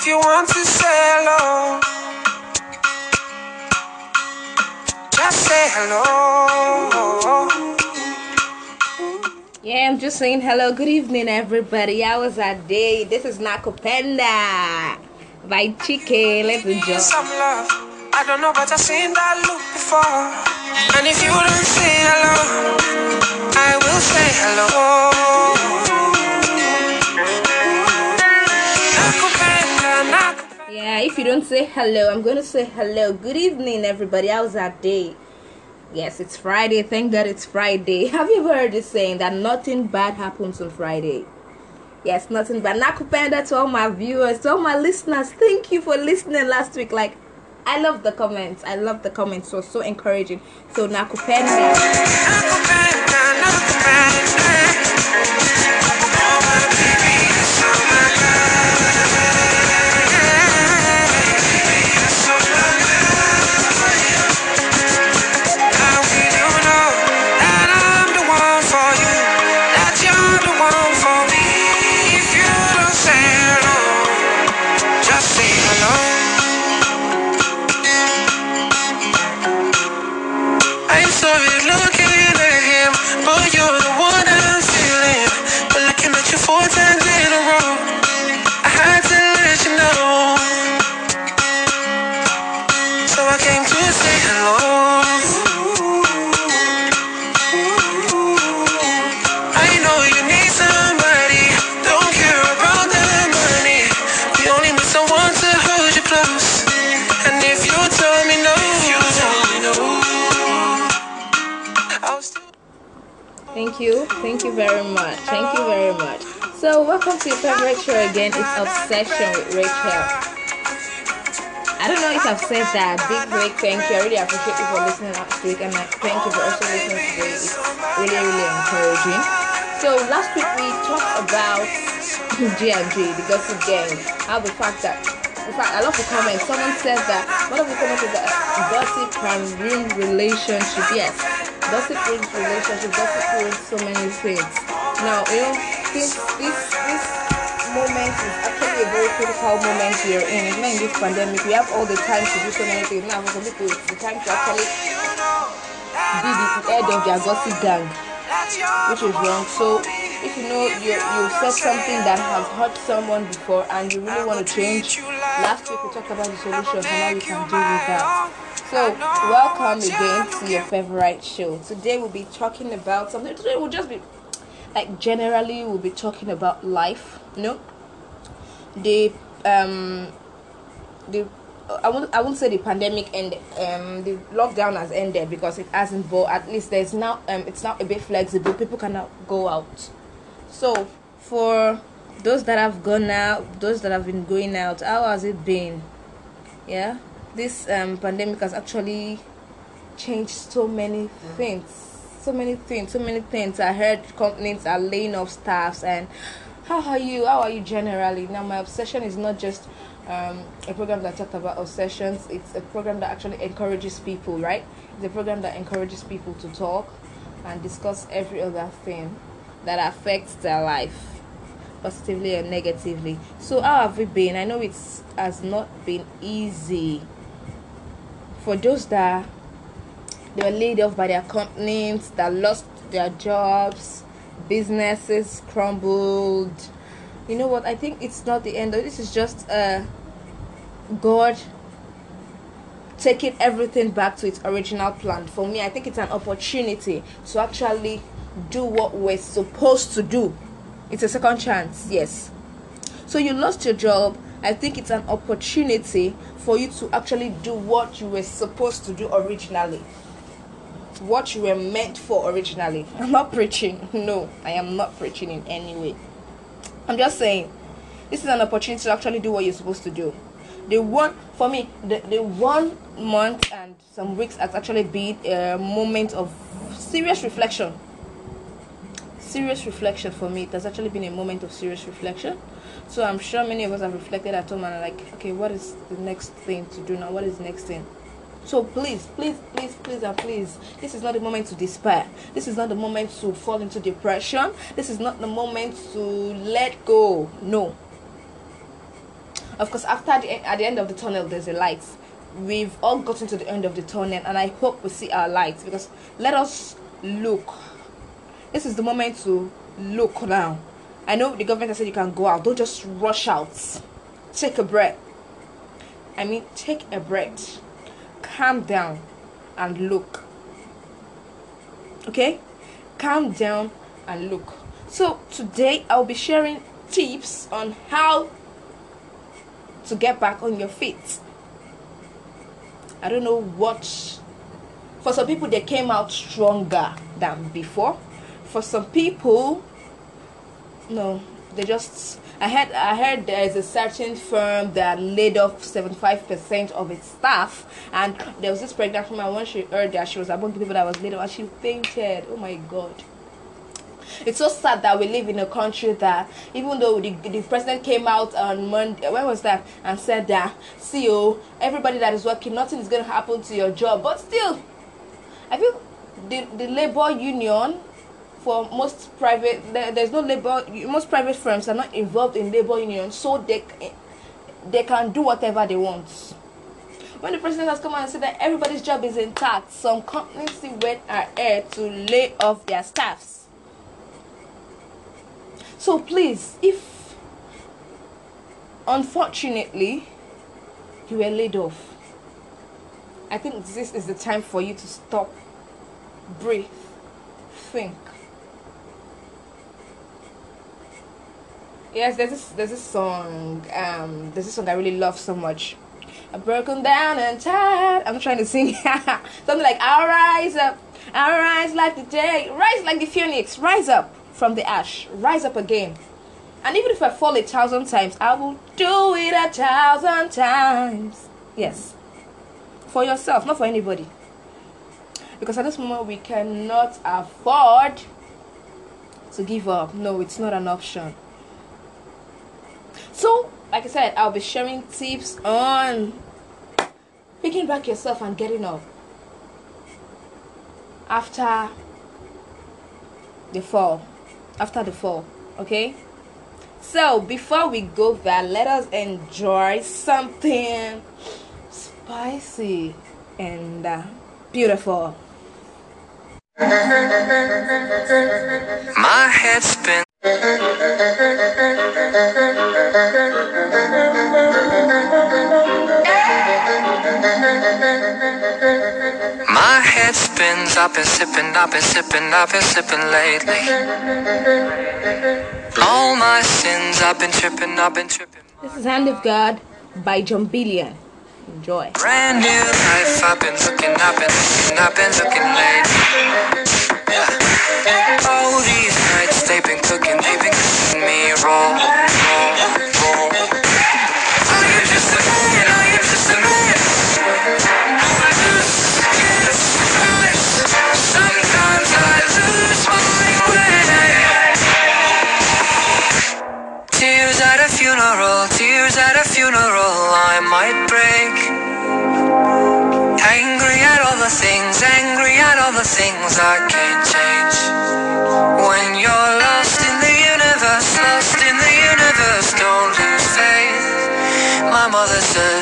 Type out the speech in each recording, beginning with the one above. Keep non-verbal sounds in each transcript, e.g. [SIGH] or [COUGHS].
if you want to say hello, just say hello. Yeah, I'm just saying hello. Good evening, everybody. How was our day? This is Nakupenda by Chike. Let's enjoy. Some love. I don't know, but I've seen that look before. And if you don't say hello, I will say hello. If you don't say hello, I'm going to say hello. Good evening, everybody. How's that day? Yes, it's Friday. Thank God it's Friday. [LAUGHS] Have you ever heard this saying that nothing bad happens on Friday? Yes, nothing bad. Nakupenda to all my viewers, to all my listeners. Thank you for listening last week. Like, I love the comments. I love the comments. So so encouraging. So Nakupenda. Nakupenda, nakupenda. Very much. Thank you very much. So, welcome to your favorite show again. It's Obsession with Rachel. I don't know if I've said that. Big break, thank you. I really appreciate you for listening last week, and I thank you for also listening today. It's really, really encouraging. So, last week we talked about [CLEARS THROAT] G&G, the gossip gang. How the fact that, in fact, I love the comment. Someone said that one of the comments is that gossip can ruin relationship. Yes, gossip ruins relationship. that's Gossip ruins so many things. Now, you know, this this this moment is actually a very critical moment we are in. Even in this pandemic, we have all the time to do so many things. Now, for some people, it's the time to actually be the head of their gossip gang, which is wrong. So, if you know you you said something that has hurt someone before and you really want to change, last week we talked about the solution and how you can deal with that. So, welcome again to your favorite show. Today we'll be talking about something. Today we'll just be like generally we'll be talking about life. You know, the um the I won't I won't say the pandemic ended um the lockdown has ended because it hasn't but at least there's now um it's now a bit flexible people cannot go out so for those that have gone out those that have been going out how has it been? Yeah? This um pandemic has actually changed so many things so many things so many things. I heard companies are laying off staffs and how are you how are you generally? Now my obsession is not just um, a program that talked about obsessions it's a program that actually encourages people right? It's a program that encourages people to talk and discuss every other thing that affects their life positively or negatively. So how have we been? I know it's has not been easy. For those that they were laid off by their companies that lost their jobs businesses crumbled. You know what? I think it's not the end this is just uh god taking everything back to its original plan. For me i think it's an opportunity to actually do what we're supposed to do it's a second chance yes. So you lost your job. I think it's an opportunity for you to actually do what you were supposed to do originally. What you were meant for originally. I'm not preaching. [LAUGHS] No i am not preaching in any way. I'm just saying this is an opportunity to actually do what you're supposed to do. The one for me the, the one month and some weeks has actually been a moment of serious reflection serious reflection for me. It has actually been a moment of serious reflection. So i'm sure many of us have reflected at home and are like okay what is the next thing to do now? What is the next thing? So please please please please and please this is not the moment to despair. This is not the moment to fall into depression. This is not the moment to let go. No. Of course, after the at the end of the tunnel, there's a light. We've all gotten to the end of the tunnel, and I hope we see our light because let us look. This is the moment to look now. I know the government has said you can go out. Don't just rush out. Take a breath. I mean, take a breath. Calm down and look. Okay? Calm down and look. So, today I'll be sharing tips on how to get back on your feet. I don't know what. For some people, they came out stronger than before. For some people, no, they just. I heard. I heard there is a certain firm that laid off seventy five percent of its staff, and there was this pregnant woman. When she heard that she was among the people that was laid off, and she fainted. Oh my god! It's so sad that we live in a country that even though the, the president came out on Monday, when was that, and said that, see you, everybody that is working, nothing is going to happen to your job. But still, I feel the, the labor union for most private, there, there's no labor, most private firms are not involved in labor unions so they, they can do whatever they want when the president has come out and said that everybody's job is intact, some companies still went ahead to lay off their staffs. So please, if unfortunately you were laid off, I think this is the time for you to stop, breathe, think. Yes, there's this there's this song, um, there's this song I really love so much. I'm broken down and tired. I'm trying to sing [LAUGHS] something like I'll rise up, I'll rise like the day, rise like the phoenix, rise up from the ash, rise up again. And even if I fall a thousand times, I will do it a thousand times. Yes. For yourself, not for anybody. Because at this moment, we cannot afford to give up. No, it's not an option. So, like I said, I'll be sharing tips on picking back yourself and getting up after the fall after the fall okay? So before we go there let us enjoy something spicy and uh, beautiful. My head spins my head spins, I've been sipping, I've been sipping, I've been sipping lately. All my sins, I've been tripping, I've been tripping. This is Hand of God by Jon Bellion. Enjoy. Brand new life, I've been looking, I've been looking, I've been looking lately. Yeah. Nights, they've been cooking, they've been cooking me raw. Tears at a funeral, tears at a funeral, I might break. Angry at all the things, angry at all the things I can't change. When you're My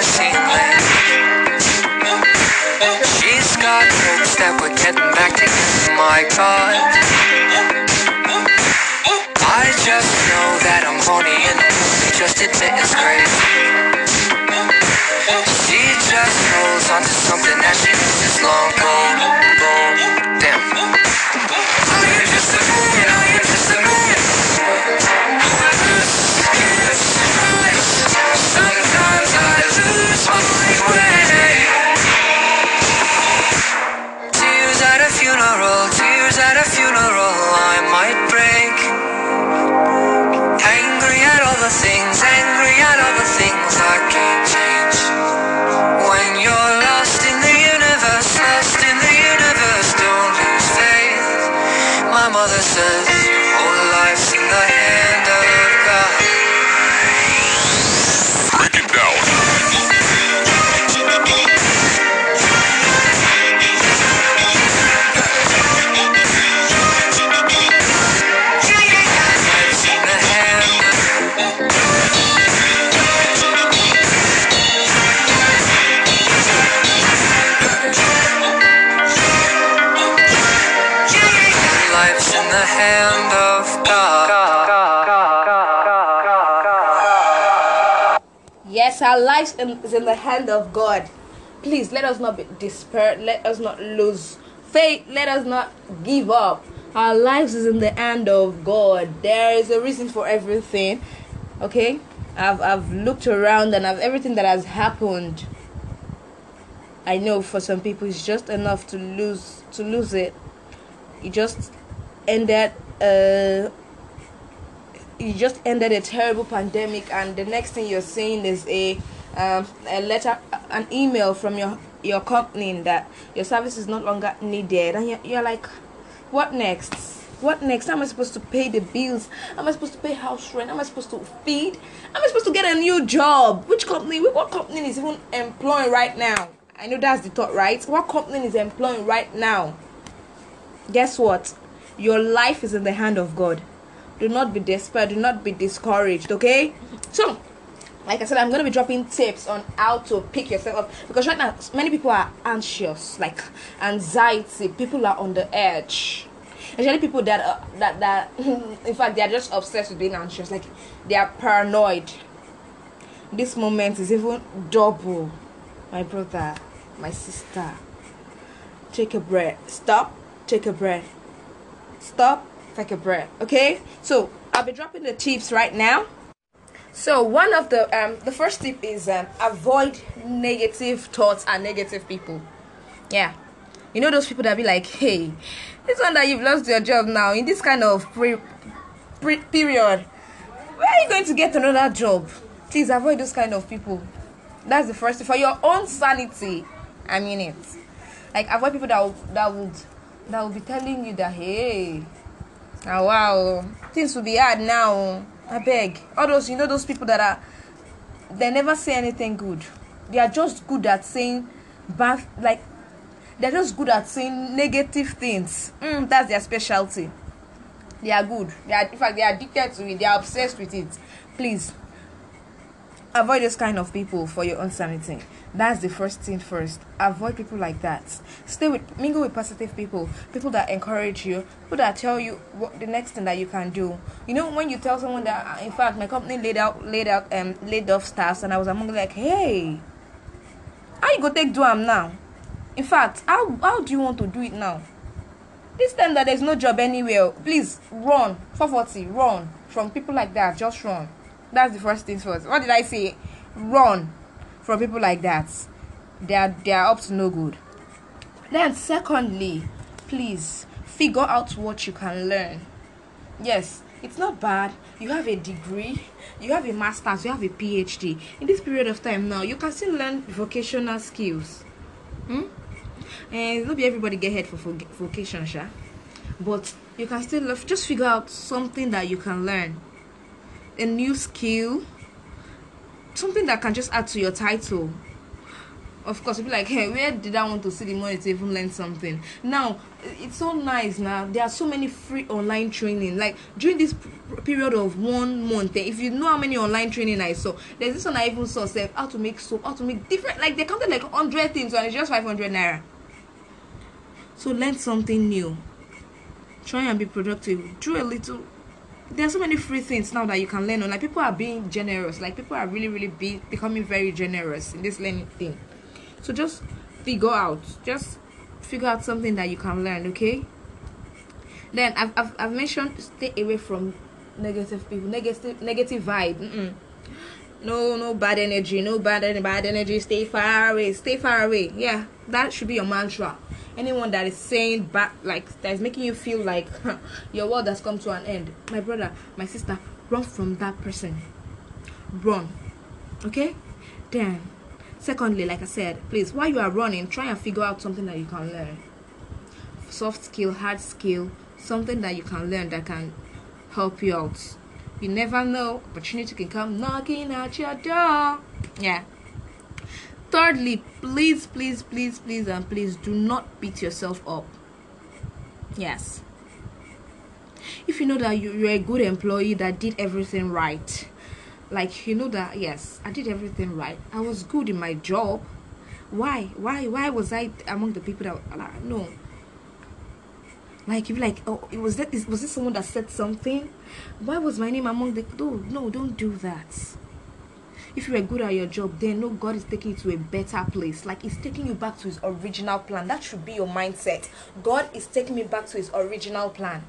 seeing lately. She's got hopes that we're getting back together, my God. I just know that I'm horny and just admit it's crazy. She just holds on to something that she knows is long gone. In, is in the hand of God. Please let us not be despair. Let us not lose faith. Let us not give up. Our lives is in the hand of God. There is a reason for everything. Okay, I've I've looked around and I've everything that has happened. I know for some people it's just enough to lose to lose it. It just ended. Uh, you just ended a terrible pandemic and the next thing you're seeing is a um, a letter an email from your your company that your service is no longer needed. And you're, you're like what next? What next? How am i supposed to pay the bills? How am i supposed to pay house rent? How am i supposed to feed? How am i supposed to get a new job? Which company what company is even employing right now? I know that's the thought right? What company is employing right now? Guess what? Your life is in the hand of god. Do not be desperate. do not be discouraged okay? So like i said i'm to be dropping tips on how to pick yourself up. Because right now many people are anxious like anxiety. People are on the edge. Especially people that uh, that that [LAUGHS] in fact they are just obsessed with being anxious. Like they are paranoid. This moment is even double. My brother my sister take a breath. Stop take a breath. Stop take a breath okay? So i'll be dropping the tips right now so one of the um the first tip is um, avoid negative thoughts and negative people. Yeah. You know those people that be like hey this one that you've lost your job now in this kind of pre, pre period where are you going to get another job? Please avoid those kind of people. That's the first for your own sanity i mean it. Like avoid people that that would that will be telling you that hey now wow things will be hard now i beg. All those you know those people that are they never say anything good. They are just good at saying bad like they're just good at saying negative things. Mm, that's their specialty. They are good. They are in fact they are addicted to it. They are obsessed with it. Please avoid those kind of people for your own sanity. That's the first thing first. Avoid people like that. Stay with mingle with positive people. People that encourage you. People that tell you what the next thing that you can do. You know when you tell someone that "Ah, in fact my company laid out laid out um laid off staffs and i was among like hey how you go take do am now? In fact how how do you want to do it now? This time that there's no job anywhere please run. 440 run. From people like that just run that's the first things first. What did i say? Run from people like that. They are they are up to no good. Then secondly please figure out what you can learn. Yes it's not bad. You have a degree you have a master's you have a phd in this period of time now you can still learn vocational skills. Hmm? and not be everybody get head for voc- vocation sha. But you can still just figure out something that you can learn a new skill something that can just add to your title. Of course you'll be like hey where did i want to see the money to even learn something? Now it's so nice now. There are so many free online training. Like during this period of one month eh, if you know how many online training i saw there's this one i even saw sef how to make soap how to make different like they counted like 100 things and it's just 500 naira. So learn something new. Try and be productive. Do a little there are so many free things now that you can learn on. Like people are being generous. Like people are really really be becoming very generous in this learning thing. So just figure out. Just figure out something that you can learn okay? Then i've, I've, I've mentioned stay away from negative people negative negative vibe. Mm-mm. No no bad energy no bad any bad energy. Stay far away stay far away. Yeah that should be your mantra. Anyone that is saying bad like that is making you feel like your world has come to an end. My brother my sister run from that person. Run okay? Then secondly like i said please while you are running try and figure out something that you can learn. Soft skill hard skill something that you can learn that can help you out you never know. Opportunity can come knocking at your door. Yeah. Thirdly please please please please and please do not beat yourself up. Yes. If you know that you, you're a good employee that did everything right like you know that yes i did everything right. I was good in my job. Why why why was i among the people that like, no. Like you like oh was that is was this someone that said something why was my name among the no no don't do that. If you were good at your job then no god is taking you to a better place. Like he's taking you back to his original plan. That should be your mindset. God is taking me back to his original plan.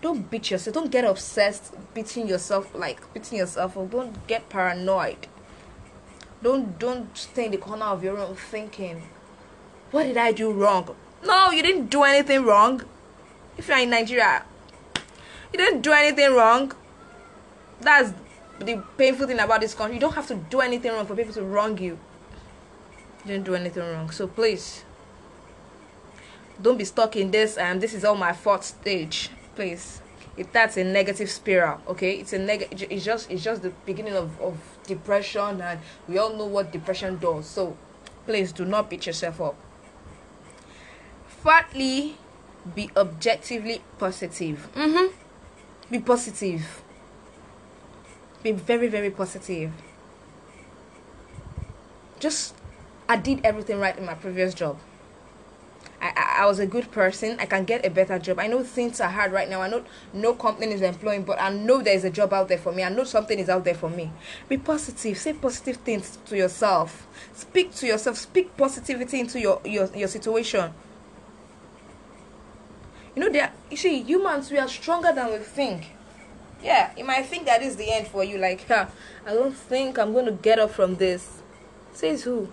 Don't beat yourself. Don't get obsessed beating yourself like beating yourself don't get paranoid. Don't don't stay in the corner of your room thinking. What did i do wrong? No you didn't do anything wrong. If you're in nigeria you didn't do anything wrong. That's the painful thing about this country. You don't have to do anything wrong for people to wrong you. You didn't do anything wrong. So please don't be stuck in this and this is all my fourth stage. Please. If that's a negative spiral okay? It's a negative it's just it's just the beginning of, of depression and we all know what depression does. So please do not beat yourself up. Fourthly be objectively positive. Mm-hmm. Be positive be very very positive just i did everything right in my previous job I, I, I was a good person. I can get a better job. I know things are hard right now. I know no company is employing, but I know there is a job out there for me. I know something is out there for me. Be positive. Say positive things to yourself. Speak to yourself. Speak positivity into your your, your situation. You know, there. You see, humans we are stronger than we think. Yeah, you might think that is the end for you. Like, huh, I don't think I'm going to get up from this. Says who?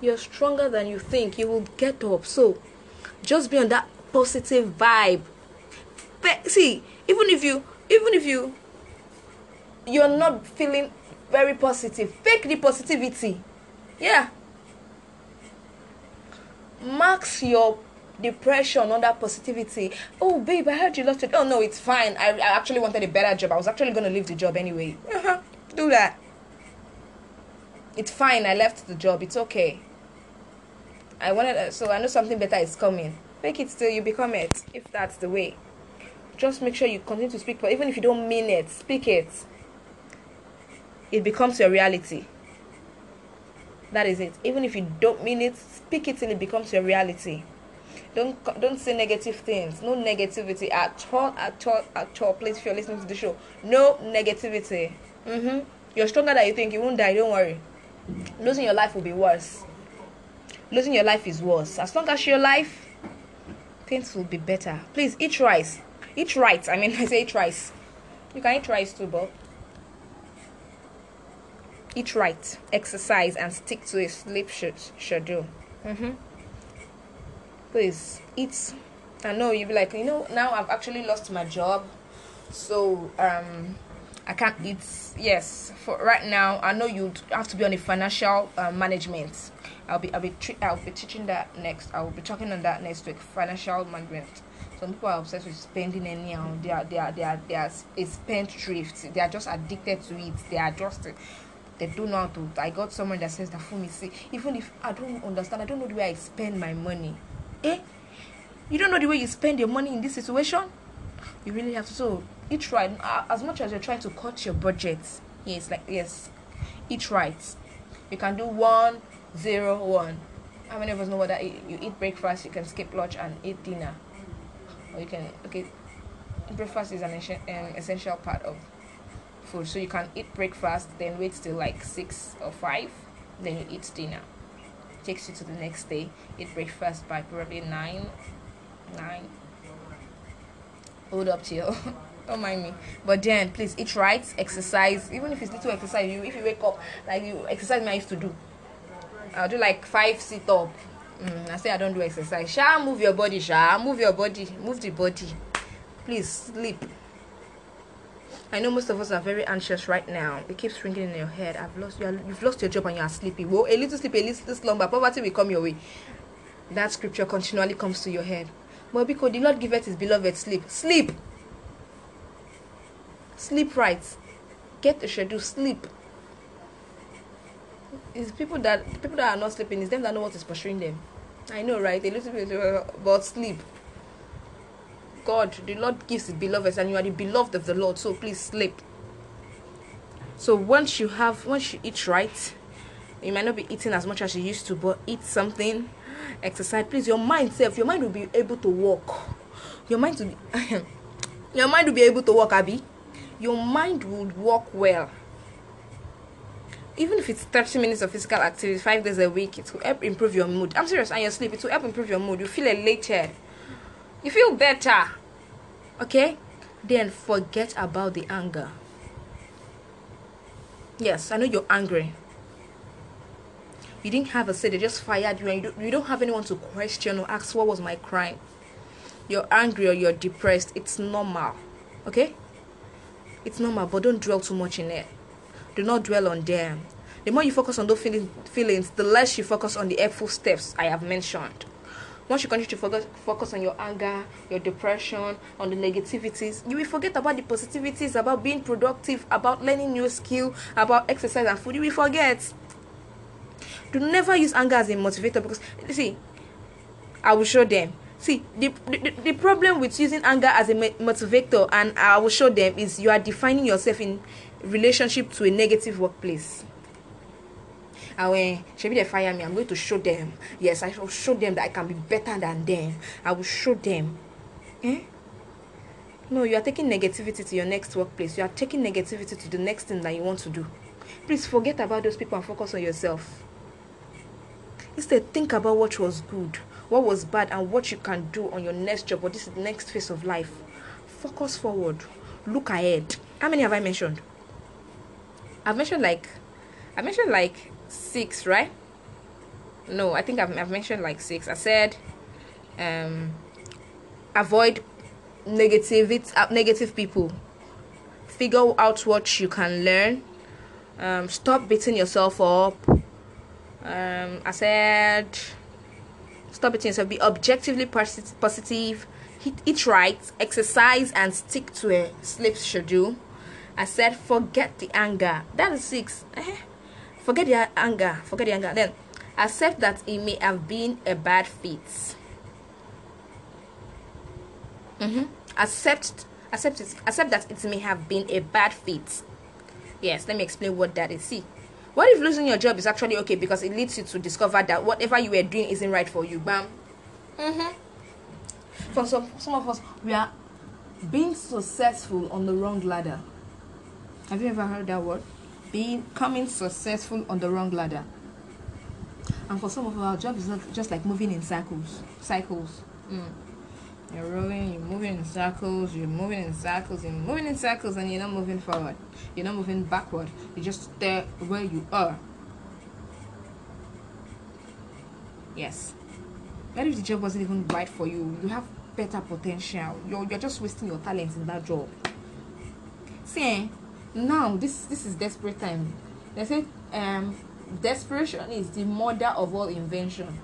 You're stronger than you think. You will get up. So, just be on that positive vibe. But see, even if you, even if you, you're not feeling very positive, fake the positivity. Yeah. Max your depression under positivity. Oh, babe, I heard you lost it. Oh no, it's fine. I, I actually wanted a better job. I was actually gonna leave the job anyway. Uh-huh. Do that. It's fine. I left the job. It's okay. I wanted, uh, so I know something better is coming. Make it till you become it, if that's the way. Just make sure you continue to speak, but even if you don't mean it, speak it. It becomes your reality. That is it. Even if you don't mean it, speak it till it becomes your reality. Don't don't say negative things. No negativity at all, at all, at all. Please, if you're listening to the show, no negativity. Mm-hmm. You're stronger than you think. You won't die. Don't worry. Losing your life will be worse losing your life is worse. As long as your life, things will be better. Please eat rice. Eat right. I mean, [LAUGHS] I say eat rice. You can eat rice too, but eat right, exercise, and stick to a sleep schedule. Mm-hmm. Please eat. I know you'll be like, you know, now I've actually lost my job, so um, I can't eat. Yes, for right now, I know you have to be on a financial uh, management. I'll be I'll be I'll be teaching that next. I will be talking on that next week. Financial management. Some people are obsessed with spending anyhow. They are they are they are they are a spendthrift. They are just addicted to it. They are just they don't know how to. I got someone that says that for me. See, even if I don't understand, I don't know the way I spend my money. Eh? You don't know the way you spend your money in this situation. You really have to. So eat right. As much as you're trying to cut your budget, yes, like yes, eat right. You can do one zero one. How many of us know what that? You eat breakfast, you can skip lunch and eat dinner, or you can okay. Breakfast is an um, essential part of food, so you can eat breakfast, then wait till like six or five, then you eat dinner. Takes you to the next day. Eat breakfast by probably nine, nine. Hold up till. [LAUGHS] Don't mind me, but then please eat right, exercise. Even if it's little exercise, you if you wake up like you exercise, me I used to do I'll do like five sit up. Mm, I say I don't do exercise. Sha, move your body, Sha. Move your body. Move the body. Please sleep. I know most of us are very anxious right now. It keeps ringing in your head. I've lost you. You've lost your job and you are sleepy. Well, a little sleep, a little slumber. Poverty will come your way. That scripture continually comes to your head. But because the Lord giveth His beloved sleep, sleep. Sleep right. Get a schedule. Sleep. It's people that people that are not sleeping. It's them that know what is pursuing them. I know, right? A little bit, uh, but sleep. God, the Lord gives His beloved, and you are the beloved of the Lord. So please sleep. So once you have, once you eat right, you might not be eating as much as you used to, but eat something, exercise. Please, your mind self, your mind will be able to walk. Your mind will, be, [LAUGHS] your mind will be able to walk, Abby. Your mind will walk well. Even if it's 30 minutes of physical activity, five days a week, it will help improve your mood. I'm serious, and your sleep, it will help improve your mood. You feel elated you feel better. Okay? Then forget about the anger. Yes i know you're angry. You didn't have a say they just fired you and you don't, you don't have anyone to question or ask what was my crime. You're angry or you're depressed it's normal. Okay? It's normal but don't dwell too much in it. Do not dwell on them. The more you focus on those feelings the less you focus on the helpful steps i have mentioned once you continue to focus focus on your anger your depression on the negativities you will forget about the positivities about being productive about learning new skill about exercise and food. You will forget. Do never use anger as a motivator because see i will show them. See the, the the problem with using anger as a motivator and i will show them is you are defining yourself in relationship to a negative workplace and when maybe they fire me i'm going to show them. Yes i will show them that i can be better than them. I will show them. Eh? no you are taking negativity to your next workplace. You are taking negativity to the next thing that you want to do. Please forget about those people and focus on yourself. Instead think about what was good what was bad and what you can do on your next job or this next phase of life. Focus forward. Look ahead. How many have i mentioned? I've mentioned like i mentioned like six, right? No, I think I've, I've mentioned like six. I said, um, avoid negative uh, negative people. Figure out what you can learn. Um, stop beating yourself up. Um, I said, stop beating yourself. Be objectively positive. Eat, eat right. Exercise and stick to a sleep schedule. I said, forget the anger. That is six. Forget your anger. Forget the anger. Then accept that it may have been a bad fit. Mm-hmm. Accept accept it. Accept that it may have been a bad fit. Yes, let me explain what that is. See, what if losing your job is actually okay because it leads you to discover that whatever you were doing isn't right for you? Bam. Mm-hmm. For some some of us, we are being successful on the wrong ladder. Have you ever heard that word? Being coming successful on the wrong ladder. And for some of our job is not just like moving in circles. Cycles. Mm. You're rolling, you're moving in circles, you're moving in circles, you're moving in circles, and you're not moving forward. You're not moving backward. You're just there where you are. Yes. What if the job wasn't even right for you? You have better potential. You're, you're just wasting your talents in that job. See, eh? Now this this is desperate time they say um desperation is the mother of all invention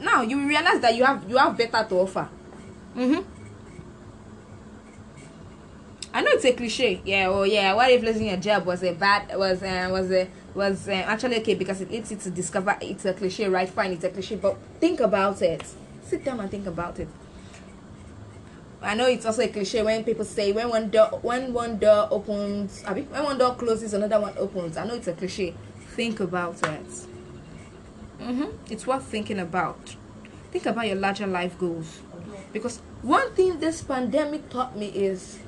now you realize that you have you have better to offer mm-hmm I know it's a cliche. Yeah, oh yeah. What if losing your job was a bad was uh, was a was uh, actually okay because it leads you to discover it's a cliche, right? Fine, it's a cliche, but think about it. Sit down and think about it. I know it's also a cliche when people say when one door when one door opens, when one door closes, another one opens. I know it's a cliche. Think about it. Mm-hmm. It's worth thinking about. Think about your larger life goals, because one thing this pandemic taught me is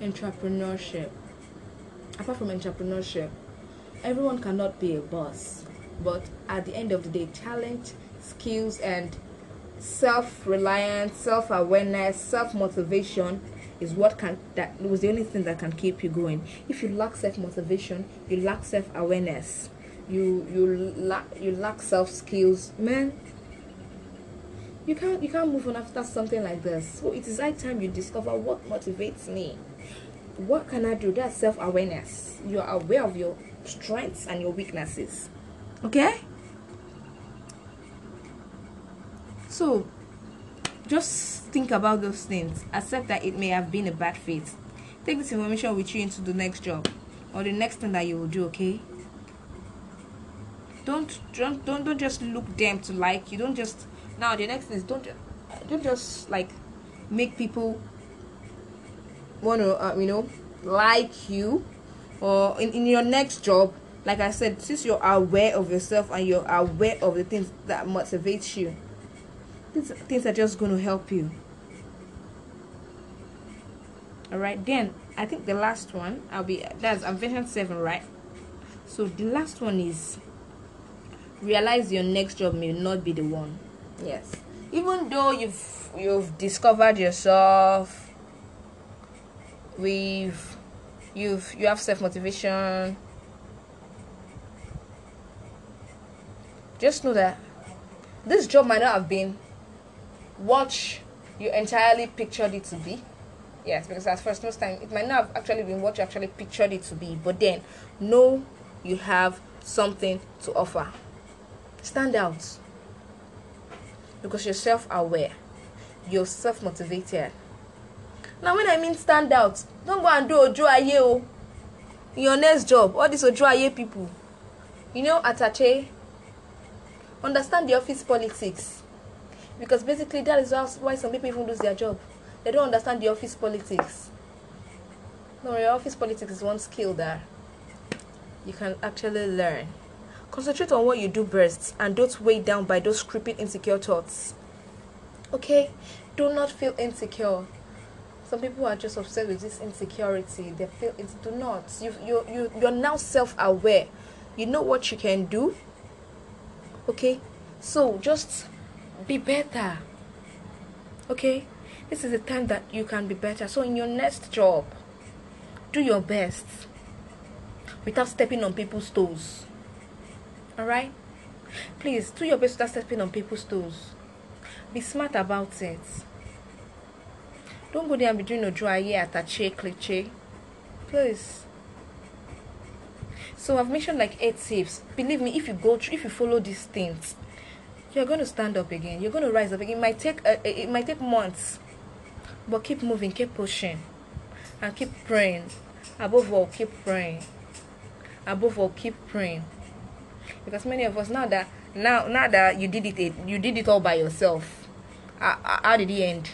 entrepreneurship. Apart from entrepreneurship, everyone cannot be a boss, but at the end of the day, talent, skills, and self-reliance self-awareness self-motivation is what can that was the only thing that can keep you going. If you lack self-motivation you lack self-awareness. You you lack you lack self skills man you can't you can't move on after something like this. So it is high time you discover what motivates me. What can i do? That's self-awareness. You're aware of your strengths and your weaknesses. Okay so just think about those things. Accept that it may have been a bad fit. Take this information with you into the next job or the next thing that you will do okay? Don't don't don't, don't just look them to like you. Don't just now the next thing is don't don't just like make people want to uh, you know like you or in, in your next job. Like i said since you're aware of yourself and you're aware of the things that motivates you these things are just going to help you. All right then i think the last one i'll be that's i'm version 7 right? So the last one is realize your next job may not be the one. Yes. Even though you've you've discovered yourself we've you've you have self-motivation. Just know that this job might not have been what you entirely pictured it to be. Yes because at first most time it might not have actually been what you actually pictured it to be but then know you have something to offer. Stand out. Because you're self-aware. You're self-motivated. Now when i mean stand out don't go and do ojo aye o in your next job all these ojo aye people. You know atache understand the office politics because basically that is why some people even lose their job. They don't understand the office politics. No your office politics is one skill that you can actually learn. Concentrate on what you do best and don't weigh down by those creeping insecure thoughts. Okay? Do not feel insecure. Some people are just obsessed with this insecurity. They feel it do not. You you you you're now self-aware. You know what you can do. Okay? So just be better. Okay? This is the time that you can be better. So in your next job do your best without stepping on people's toes. All right please do your best without stepping on people's toes. Be smart about it. Don't go there and be doing a dry attache cliche please. So i've mentioned like eight tips. Believe me if you go through if you follow these things you're going to stand up again. You're going to rise up again. It might take uh, it might take months but keep moving keep pushing and keep praying. Above all keep praying. Above all keep praying. Because many of us now that now now that you did it you did it all by yourself how, did it end?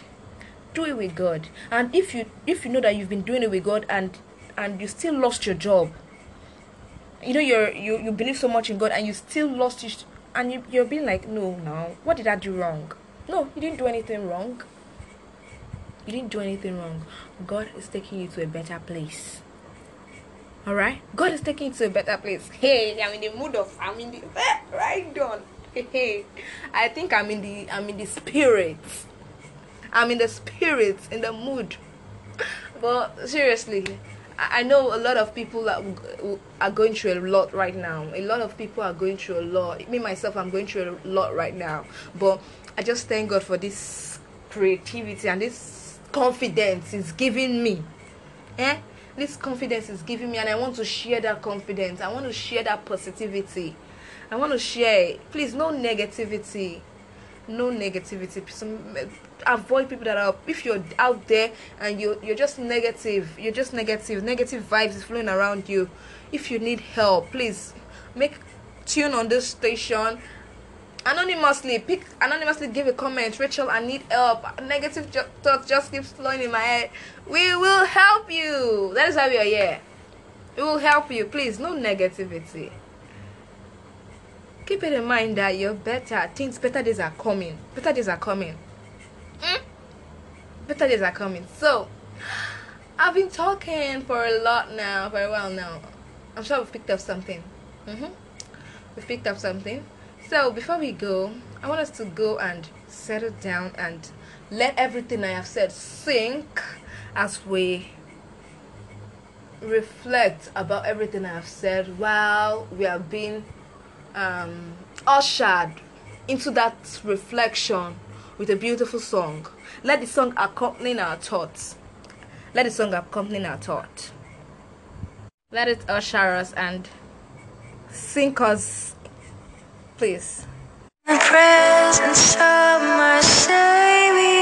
Do it with god. And if you if you know that you've been doing it with god and and you still lost your job you know you're you, you believe so much in god and you still lost and you, you're being like no no what did i do wrong? No you didn't do anything wrong. You didn't do anything wrong. God is taking you to a better place. All right? God is taking you to a better place. Hey i'm in the mood of i'm in the eh, right on. Hey. I think i'm in the i'm in the spirit. I'm in the spirit in the mood. But seriously I know a lot of people are, are going through a lot right now. A lot of people are going through a lot. Me myself, I'm going through a lot right now. But I just thank God for this creativity and this confidence is giving me. Eh? This confidence is giving me, and I want to share that confidence. I want to share that positivity. I want to share. Please, no negativity. No negativity. Some, avoid people that are if you're out there and you you're just negative you're just negative negative vibes is flowing around you. If you need help please make tune on this station. Anonymously pick anonymously give a comment. Rachel i need help. Negative ju- thoughts just keeps flowing in my head. We will help you. That is why we are here. We will help you. Please no negativity keep it in mind that you're better. Things better days are coming. Better days are coming. Mm? better days are coming. So i've been talking for a lot now for a while now. I'm sure we've picked up something. Mm-hmm. we've picked up something. So before we go i want us to go and settle down and let everything i have said sink as we reflect about everything i have said while we are being um, ushered into that reflection with a beautiful song. Let the song accompany our thoughts. Let the song accompany our thought. Let it usher us and sink us, please. the presence of my Savior.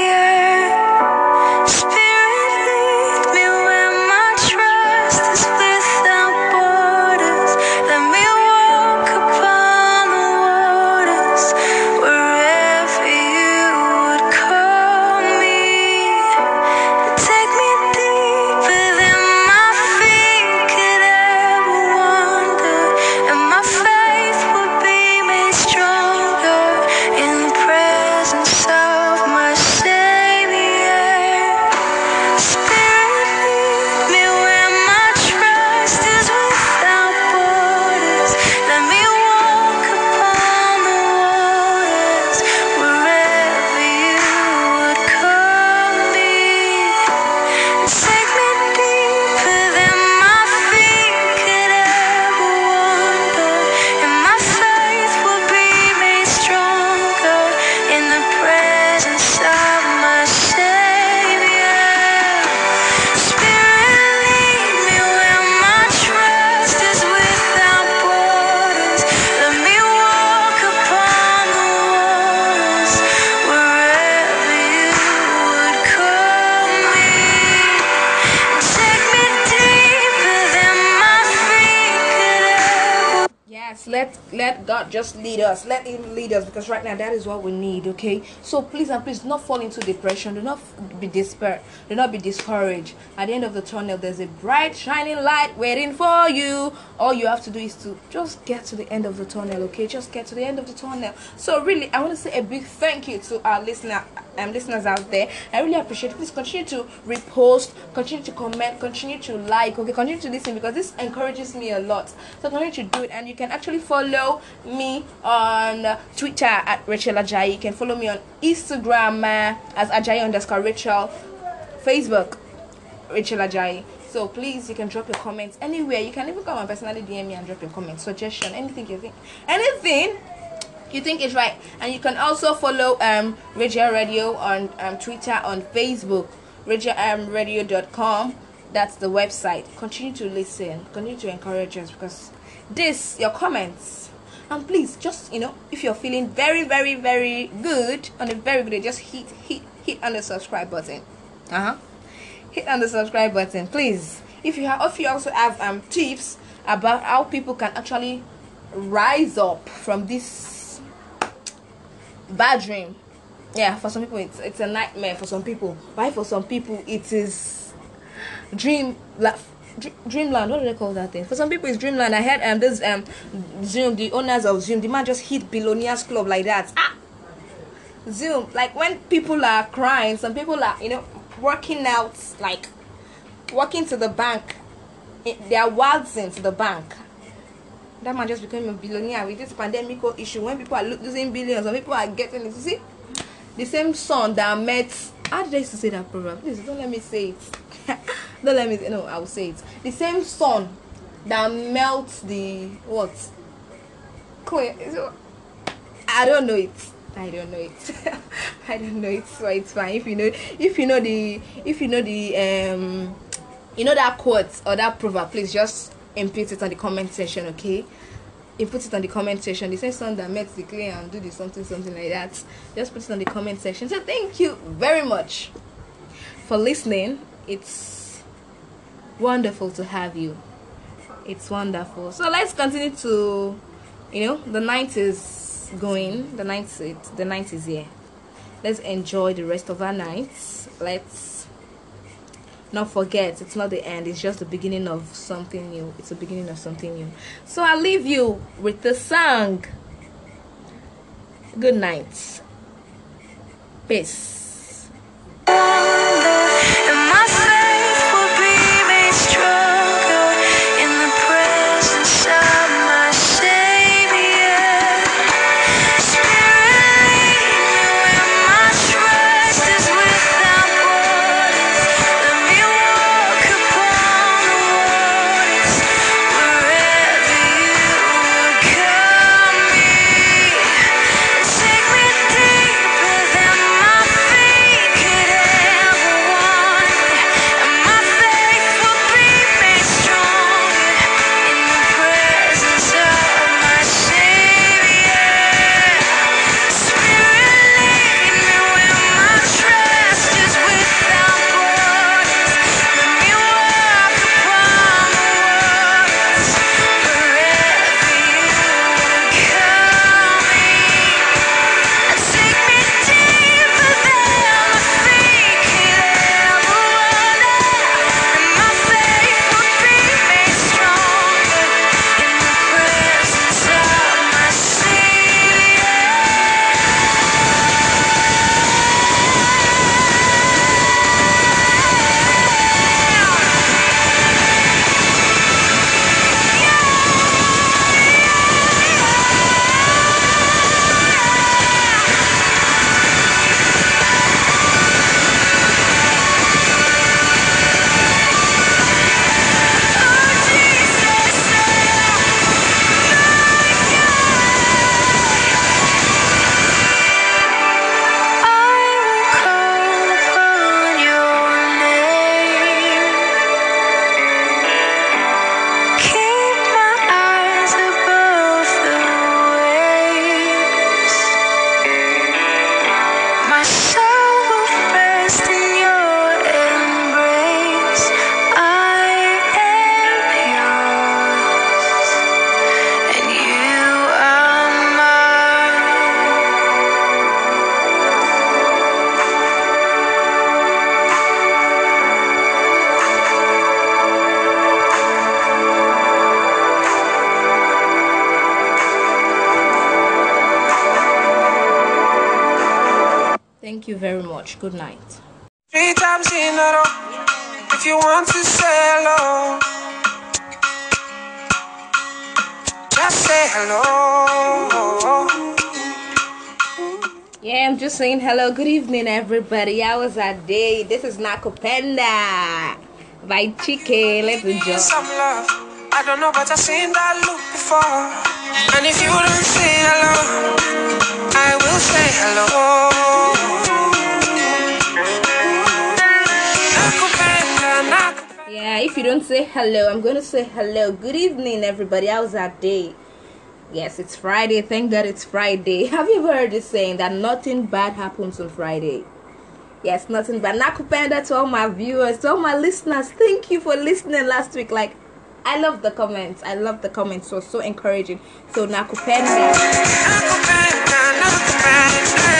Just lead us. Let Him lead us because right now that is what we need. Okay, so please and please do not fall into depression. Do not be despair. Do not be discouraged. At the end of the tunnel, there's a bright shining light waiting for you. All you have to do is to just get to the end of the tunnel. Okay, just get to the end of the tunnel. So really, I want to say a big thank you to our listener um, listeners out there. I really appreciate. it. Please continue to repost, continue to comment, continue to like. Okay, continue to listen because this encourages me a lot. So continue to do it, and you can actually follow me on Twitter at Rachel Ajayi. You can follow me on Instagram uh, as Ajayi underscore Rachel, Facebook Rachel Ajayi. So please, you can drop your comments anywhere. You can even come and personally DM me and drop your comments, suggestion, anything you think, anything you think is right. And you can also follow um Radio Radio on um, Twitter, on Facebook, radioamradio.com. That's the website. Continue to listen. Continue to encourage us because this your comments. And please, just you know, if you're feeling very, very, very good on a very good day, just hit, hit, hit on the subscribe button. Uh huh hit on the subscribe button please if you have if you also have um tips about how people can actually rise up from this bad dream. Yeah for some people it's it's a nightmare for some people. Why for some people it is dream like dreamland what do they call that thing? For some people it's dreamland. I heard um this um zoom the owners of zoom the man just hit billionaires club like that. Ah! Zoom, like when people are crying, some people are, you know, working out, like walking to the bank. They are waltzing to the bank. That man just became a billionaire with this pandemic issue. When people are lo- losing billions, some people are getting it. You see, the same son that met. How did I used to say that proverb? Please don't let me say it. [LAUGHS] don't let me. No, I will say it. The same son that melts the what? Clear. I don't know it. I don't know it. [LAUGHS] I don't know it. So it's fine. If you know, if you know the, if you know the, um, you know that quote or that proverb, please just input it on the comment section, okay? Input it on the comment section. They say son that met the clay and do the something, something like that. Just put it on the comment section. So thank you very much for listening. It's wonderful to have you. It's wonderful. So let's continue to, you know, the night is going. The night the night is here. Let's enjoy the rest of our nights. Let's not forget it's not the end. It's just the beginning of something new. It's the beginning of something new. So I leave you with the song. Good night. Peace. Good night. Three times in a row. If you want to say hello, just say hello. Yeah, I'm just saying hello. Good evening, everybody. How was our day? This is Nakupenda by Chike. Let's enjoy. Some love. I don't know, but I've seen that look before. And if you don't say hello, I will say hello. If you don't say hello, I'm going to say hello. Good evening, everybody. How's that day? Yes, it's Friday. Thank God it's Friday. [LAUGHS] Have you ever heard this saying that nothing bad happens on Friday? Yes, nothing bad. Nakupenda to all my viewers, to all my listeners. Thank you for listening last week. Like, I love the comments. I love the comments. So so encouraging. So Nakupenda. Nakupenda, nakupenda.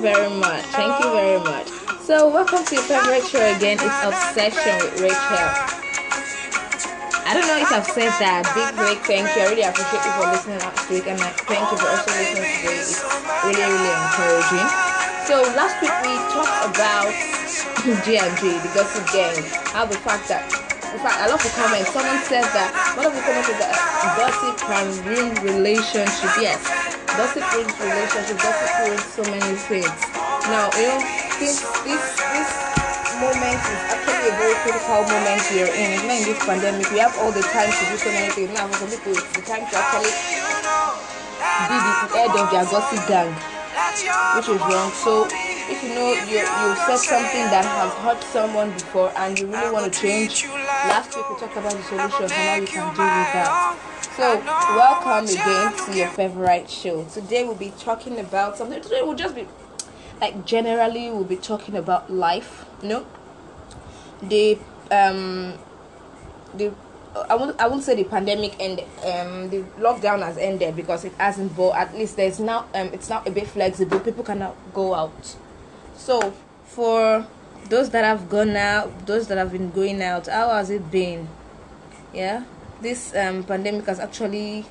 Very much. Thank you very much. So, welcome to your favorite show again. It's Obsession with Rachel. I don't know if I've said that. Big break. Thank you. I really appreciate you for listening last week, and I thank you for also listening today. It's really, really encouraging. So, last week we talked about [LAUGHS] G and G, the gossip gang. How the fact that, in fact, I love the comment. Someone said that one of the comments is that gossip can ruin relationship. Yes, gossip ruins relationship. Gossip ruins so many things. Now, you know, this this this moment is actually a very critical moment we are in. In this pandemic, we have all the time to do so many things. Now, some people, it's the time to actually be the head of their gossip gang which is wrong. So if you know you you said something that has hurt someone before and you really want to change, last week we talked about the solution and how you can deal with that. So welcome again to your favorite show. Today we'll be talking about something. Today we'll just be like generally we'll be talking about life. You know, the um the I won't I won't say the pandemic ended um the lockdown has ended because it hasn't but at least there's now um it's now a bit flexible people can now go out so for those that have gone out those that have been going out how has it been yeah this um pandemic has actually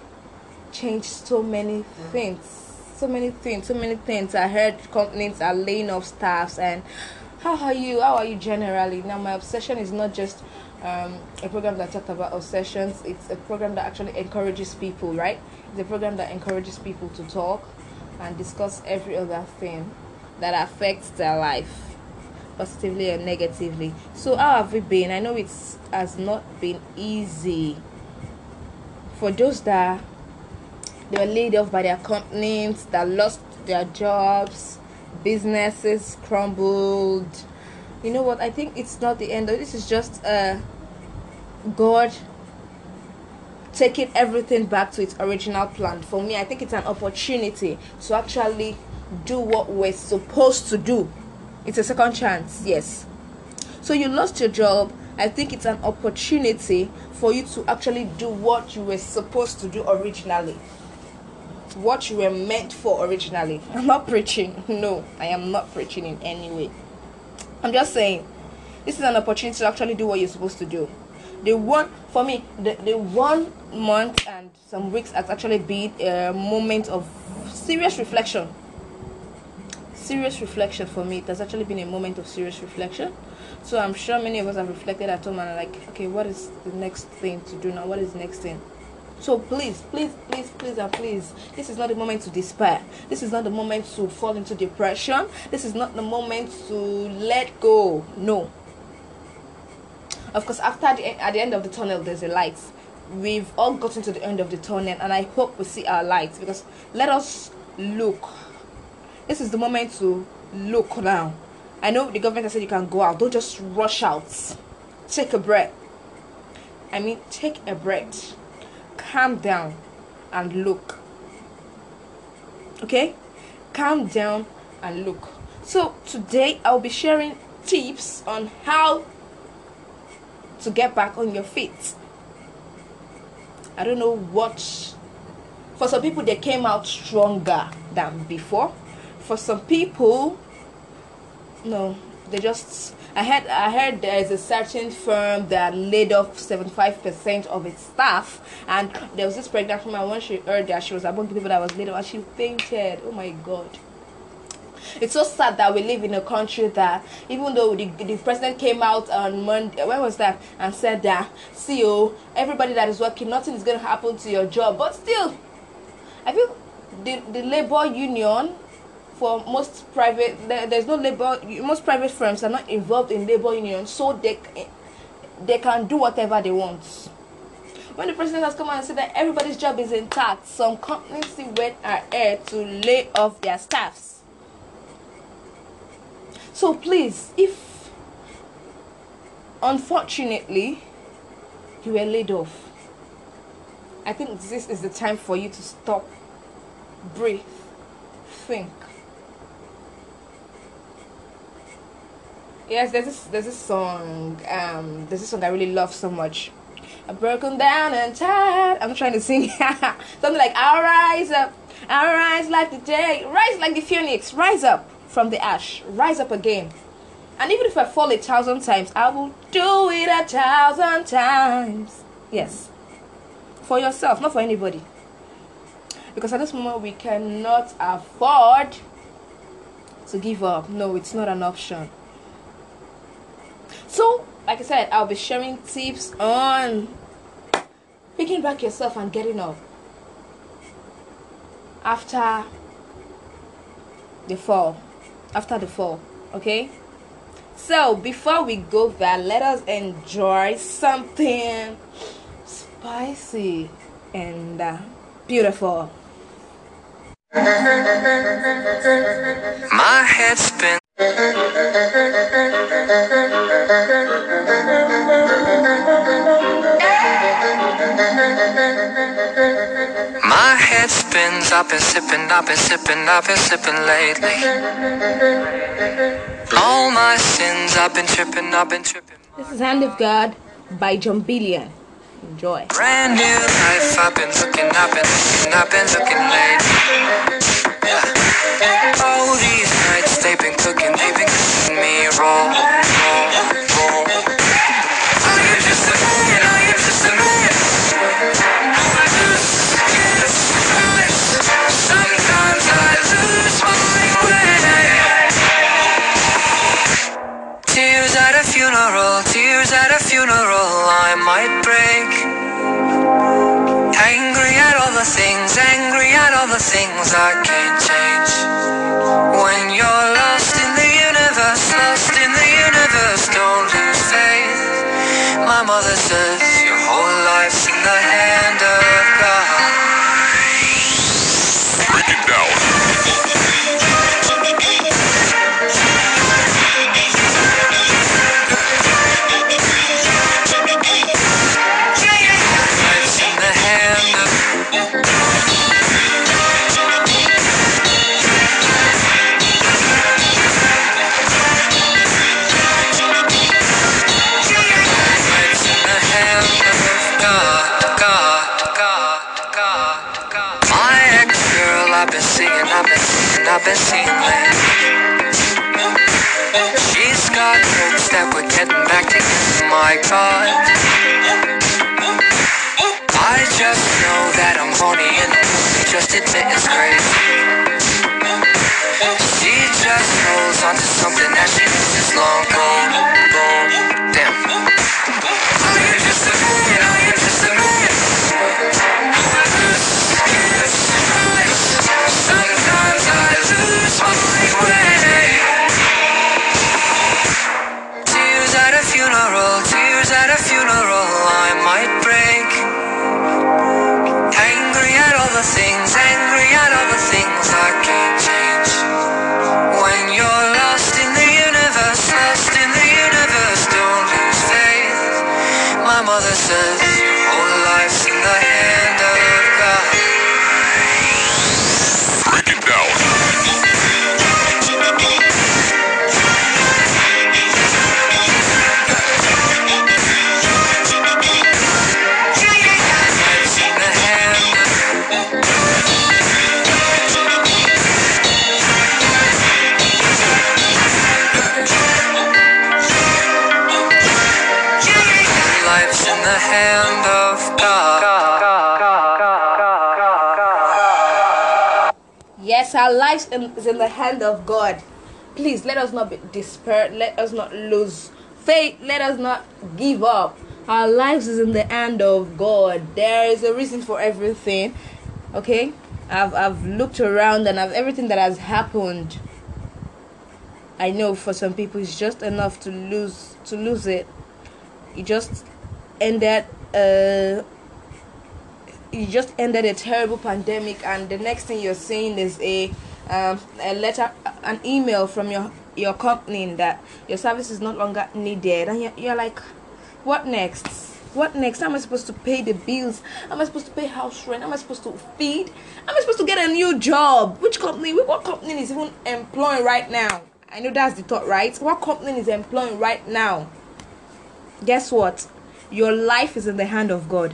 changed so many things. So many things so many things. I heard companies are laying off staffs and how are you? How are you generally? Now my obsession is not just um, a program that talked about obsessions. It's a program that actually encourages people right? It's a program that encourages people to talk and discuss every other thing that affects their life positively and negatively. So how have we been? I know it has not been easy for those that they were laid off by their companies that lost their jobs businesses crumbled. You know what? I think it's not the end of this is just uh god taking everything back to its original plan. For me i think it's an opportunity to actually do what we're supposed to do. It's a second chance yes. So you lost your job i think it's an opportunity for you to actually do what you were supposed to do originally. What you were meant for originally. I'm not preaching. [LAUGHS] No i am not preaching in any way. I'm just saying this is an opportunity to actually do what you're supposed to do. The one for me the, the one month and some weeks has actually been a moment of serious reflection serious reflection for me it has actually been a moment of serious reflection so i'm sure many of us have reflected at home and are like okay what is the next thing to do now what is the next thing So please, please, please, please, and please, this is not the moment to despair. This is not the moment to fall into depression. This is not the moment to let go. No. Of course, after the at the end of the tunnel, there's a light. We've all gotten to the end of the tunnel, and I hope we see our light. Because let us look. This is the moment to look now. I know the government has said you can go out. Don't just rush out. Take a breath. I mean, take a breath calm down and look. Okay? Calm down and look. So, today I'll be sharing tips on how to get back on your feet. I don't know what. For some people, they came out stronger than before. For some people, no, they just I heard I heard there is a certain firm that laid off 75% of its staff and there was this pregnant woman when she heard that she was among the people that was laid off and she fainted. Oh my god. It's so sad that we live in a country that even though the, the president came out on Monday, when was that, and said that, see, oh, everybody that is working, nothing is going to happen to your job. But still, I feel the, the labor union for most private there, there's no labor most private firms are not involved in labor unions so they they can do whatever they want. When the president has come out and said that everybody's job is intact some companies went ahead to lay off their staffs. So please if unfortunately you were laid off i think this is the time for you to stop breathe think yes there's this there's this song um there's this song i really love so much. I'm broken down and tired. I'm trying to sing. [LAUGHS] Something like i'll rise up i'll rise like the day rise like the phoenix rise up from the ash rise up again. And even if i fall a thousand times i will do it a thousand times. Yes. For yourself not for anybody. Because at this moment we cannot afford to give up. No it's not an option so, like I said, I'll be sharing tips on picking back yourself and getting up after the fall. After the fall, okay? So, before we go there, let us enjoy something spicy and uh, beautiful. My head spins. My head spins. I've been sipping, I've been sipping, I've been sipping lately. All my sins, I've been tripping, I've been tripping. This is Hand of God by Jon Bellion. Enjoy. Brand new life, I've been looking, I've been looking, I've been looking lately. Yeah. All these things, angry at all the things I can't mother says seeing lately. She's got hopes that we're getting back together, my God. I just know that I'm horny and just admit it's crazy. She just holds on to something that she knows is long gone. In- is in the hand of God. Please let us not be despair. Let us not lose faith. Let us not give up. Our lives is in the hand of God. There is a reason for everything. Okay, I've I've looked around and I've everything that has happened. I know for some people it's just enough to lose to lose it. It just ended. Uh, you just ended a terrible pandemic and the next thing you're seeing is a um, a letter an email from your your company that your service is no longer needed. And you're, you're like what next? What next? How am i supposed to pay the bills? How am i supposed to pay house rent? How am i supposed to feed? How am i supposed to get a new job? Which company what company is even employing right now? I know that's the thought right? What company is employing right now? Guess what? Your life is in the hand of god.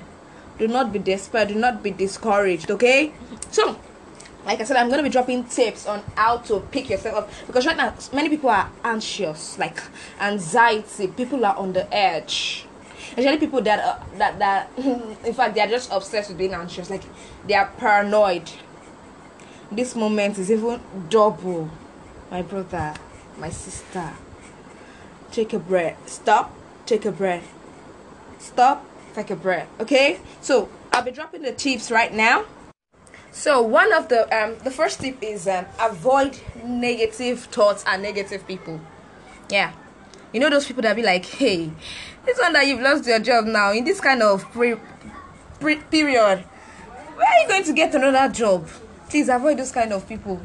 Do not be desperate do not be discouraged okay? So like i said i'm to be dropping tips on how to pick yourself up. Because right now many people are anxious like anxiety. People are on the edge. Especially people that uh, that that [LAUGHS] in fact they are just obsessed with being anxious. Like they are paranoid. This moment is even double. My brother my sister take a breath. Stop take a breath. Stop take a breath okay? So i'll be dropping the tips right now so one of the um the first tip is um avoid negative thoughts and negative people. Yeah. You know those people that be like hey this one that you've lost your job now in this kind of pre, pre period where are you going to get another job? Please avoid those kind of people.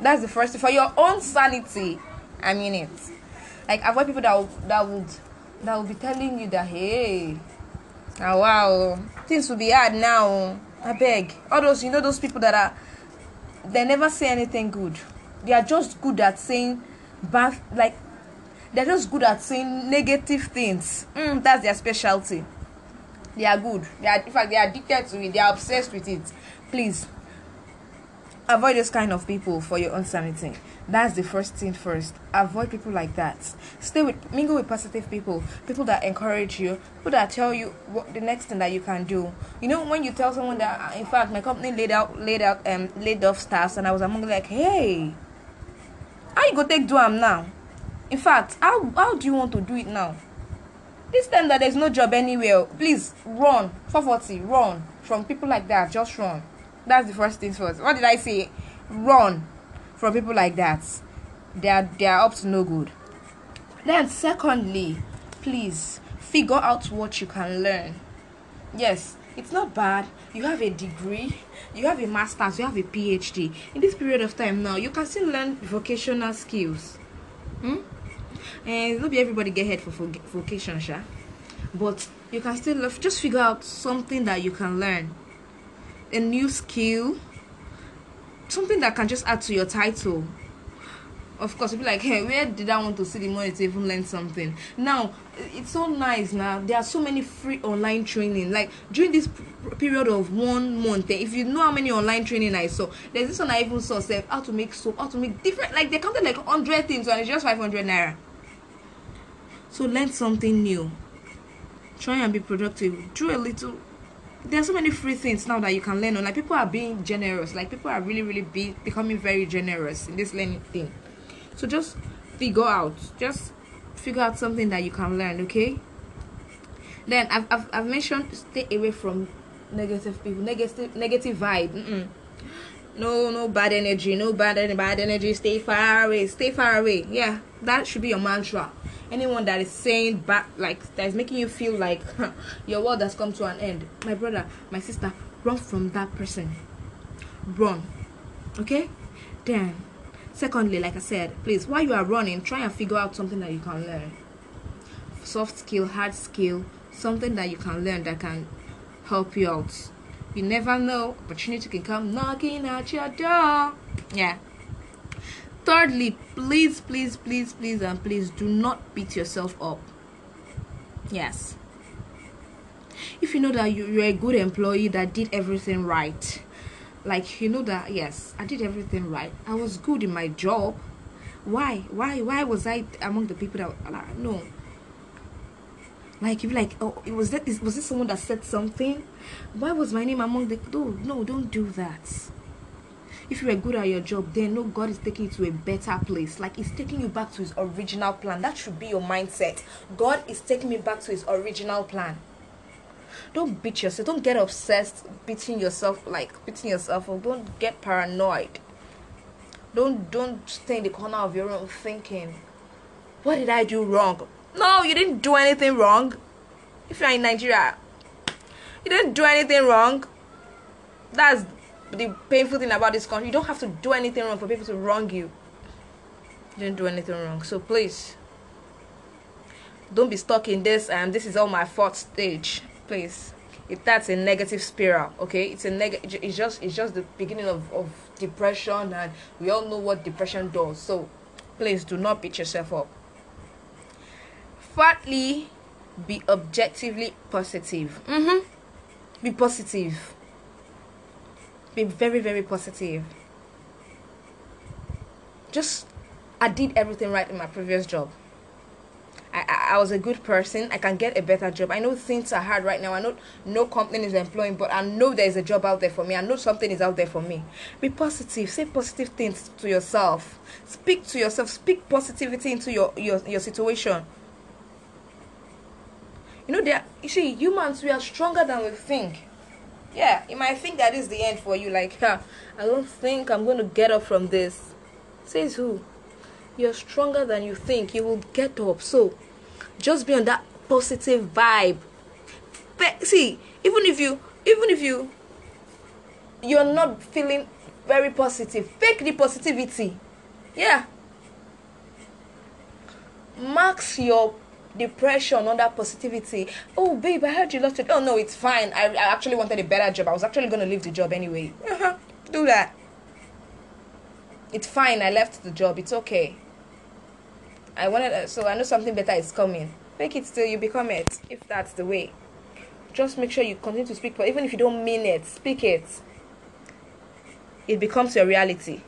That's the first for your own sanity i mean it. Like avoid people that that would that will be telling you that hey ah wow things will be hard now i beg. All those you know those people that are they never say anything good. They are just good at saying bad like they're just good at saying negative things. Mm, that's their specialty. They are good. They are in fact they are addicted to it. They are obsessed with it. Please avoid those kind of people for your own sanity that's the first thing first. Avoid people like that. Stay with mingle with positive people. People that encourage you. People that tell you what the next thing that you can do. You know when you tell someone that "Ah, in fact my company laid out laid out um laid off staffs and i was among like hey how you go take do am now? In fact how how do you want to do it now? This time that there's no job anywhere. Please run. 440 run. From people like that just run that's the first things first. What did i say? Run from people like that. They are they are up to no good. Then secondly please figure out what you can learn. Yes it's not bad. You have a degree you have a master's you have a phd in this period of time now you can still learn vocational skills. Hmm? and not be everybody get head for vocation sha. But you can still just figure out something that you can learn a new skill something that can just add to your title of course, you'll be like, [LAUGHS] hey, where did I want to see the money to even learn something? Now, it's so nice now. There are so many free online training. Like during this period of one month, eh, if you know how many online training I saw, there's this one I even saw self how to make soap, how to make different. Like they counted like hundred things, and it's just five hundred naira. So learn something new. Try and be productive. Do a little. There are so many free things now that you can learn on. Like people are being generous. Like people are really, really be becoming very generous in this learning thing. So just figure out, just figure out something that you can learn, okay? Then I've, I've, I've mentioned stay away from negative people, negative negative vibe. Mm-mm. No, no bad energy, no bad any bad energy. Stay far away, stay far away. Yeah, that should be your mantra. Anyone that is saying bad, like that is making you feel like your world has come to an end, my brother, my sister, run from that person. Run, okay? Then secondly like i said please while you are running try and figure out something that you can learn soft skill hard skill something that you can learn that can help you out. You never know, opportunity can come knocking at your door. Yeah. Thirdly, please, please, please, please, and please do not beat yourself up. Yes. If you know that you, you're a good employee that did everything right, like you know that yes, I did everything right. I was good in my job. Why? Why? Why was I among the people that like, no? Like you like, oh, it was that. Was this someone that said something? Why was my name among the? No, no, don't do that. If you are good at your job, then no, God is taking you to a better place. Like He's taking you back to His original plan. That should be your mindset. God is taking me back to His original plan. Don't beat yourself. Don't get obsessed beating yourself like beating yourself up. Don't get paranoid. Don't don't stay in the corner of your room thinking, what did I do wrong? No, you didn't do anything wrong. If you're in Nigeria, you didn't do anything wrong. That's the painful thing about this country. You don't have to do anything wrong for people to wrong you. You didn't do anything wrong. So please don't be stuck in this and this is all my fault stage. Please. If that's a negative spiral, okay? It's a neg it's just it's just the beginning of, of depression and we all know what depression does. So please do not beat yourself up. Fourthly, be objectively positive. Mm-hmm. Be positive. Be very, very positive. Just, I did everything right in my previous job. I, I, I was a good person. I can get a better job. I know things are hard right now. I know no company is employing, but I know there is a job out there for me. I know something is out there for me. Be positive. Say positive things to yourself. Speak to yourself. Speak positivity into your your, your situation. You know, there. You see, humans we are stronger than we think. Yeah, you might think that is the end for you. Like, huh, I don't think I'm going to get up from this. Says who? You're stronger than you think. You will get up. So, just be on that positive vibe. But see, even if you, even if you, you're not feeling very positive, fake the positivity. Yeah. Max your depression under positivity. Oh, babe, I heard you lost it. Oh no, it's fine. I, I actually wanted a better job. I was actually gonna leave the job anyway. Uh-huh. Do that. It's fine. I left the job. It's okay. I wanted, uh, so I know something better is coming. Fake it till you become it. If that's the way, just make sure you continue to speak. But even if you don't mean it, speak it. It becomes your reality.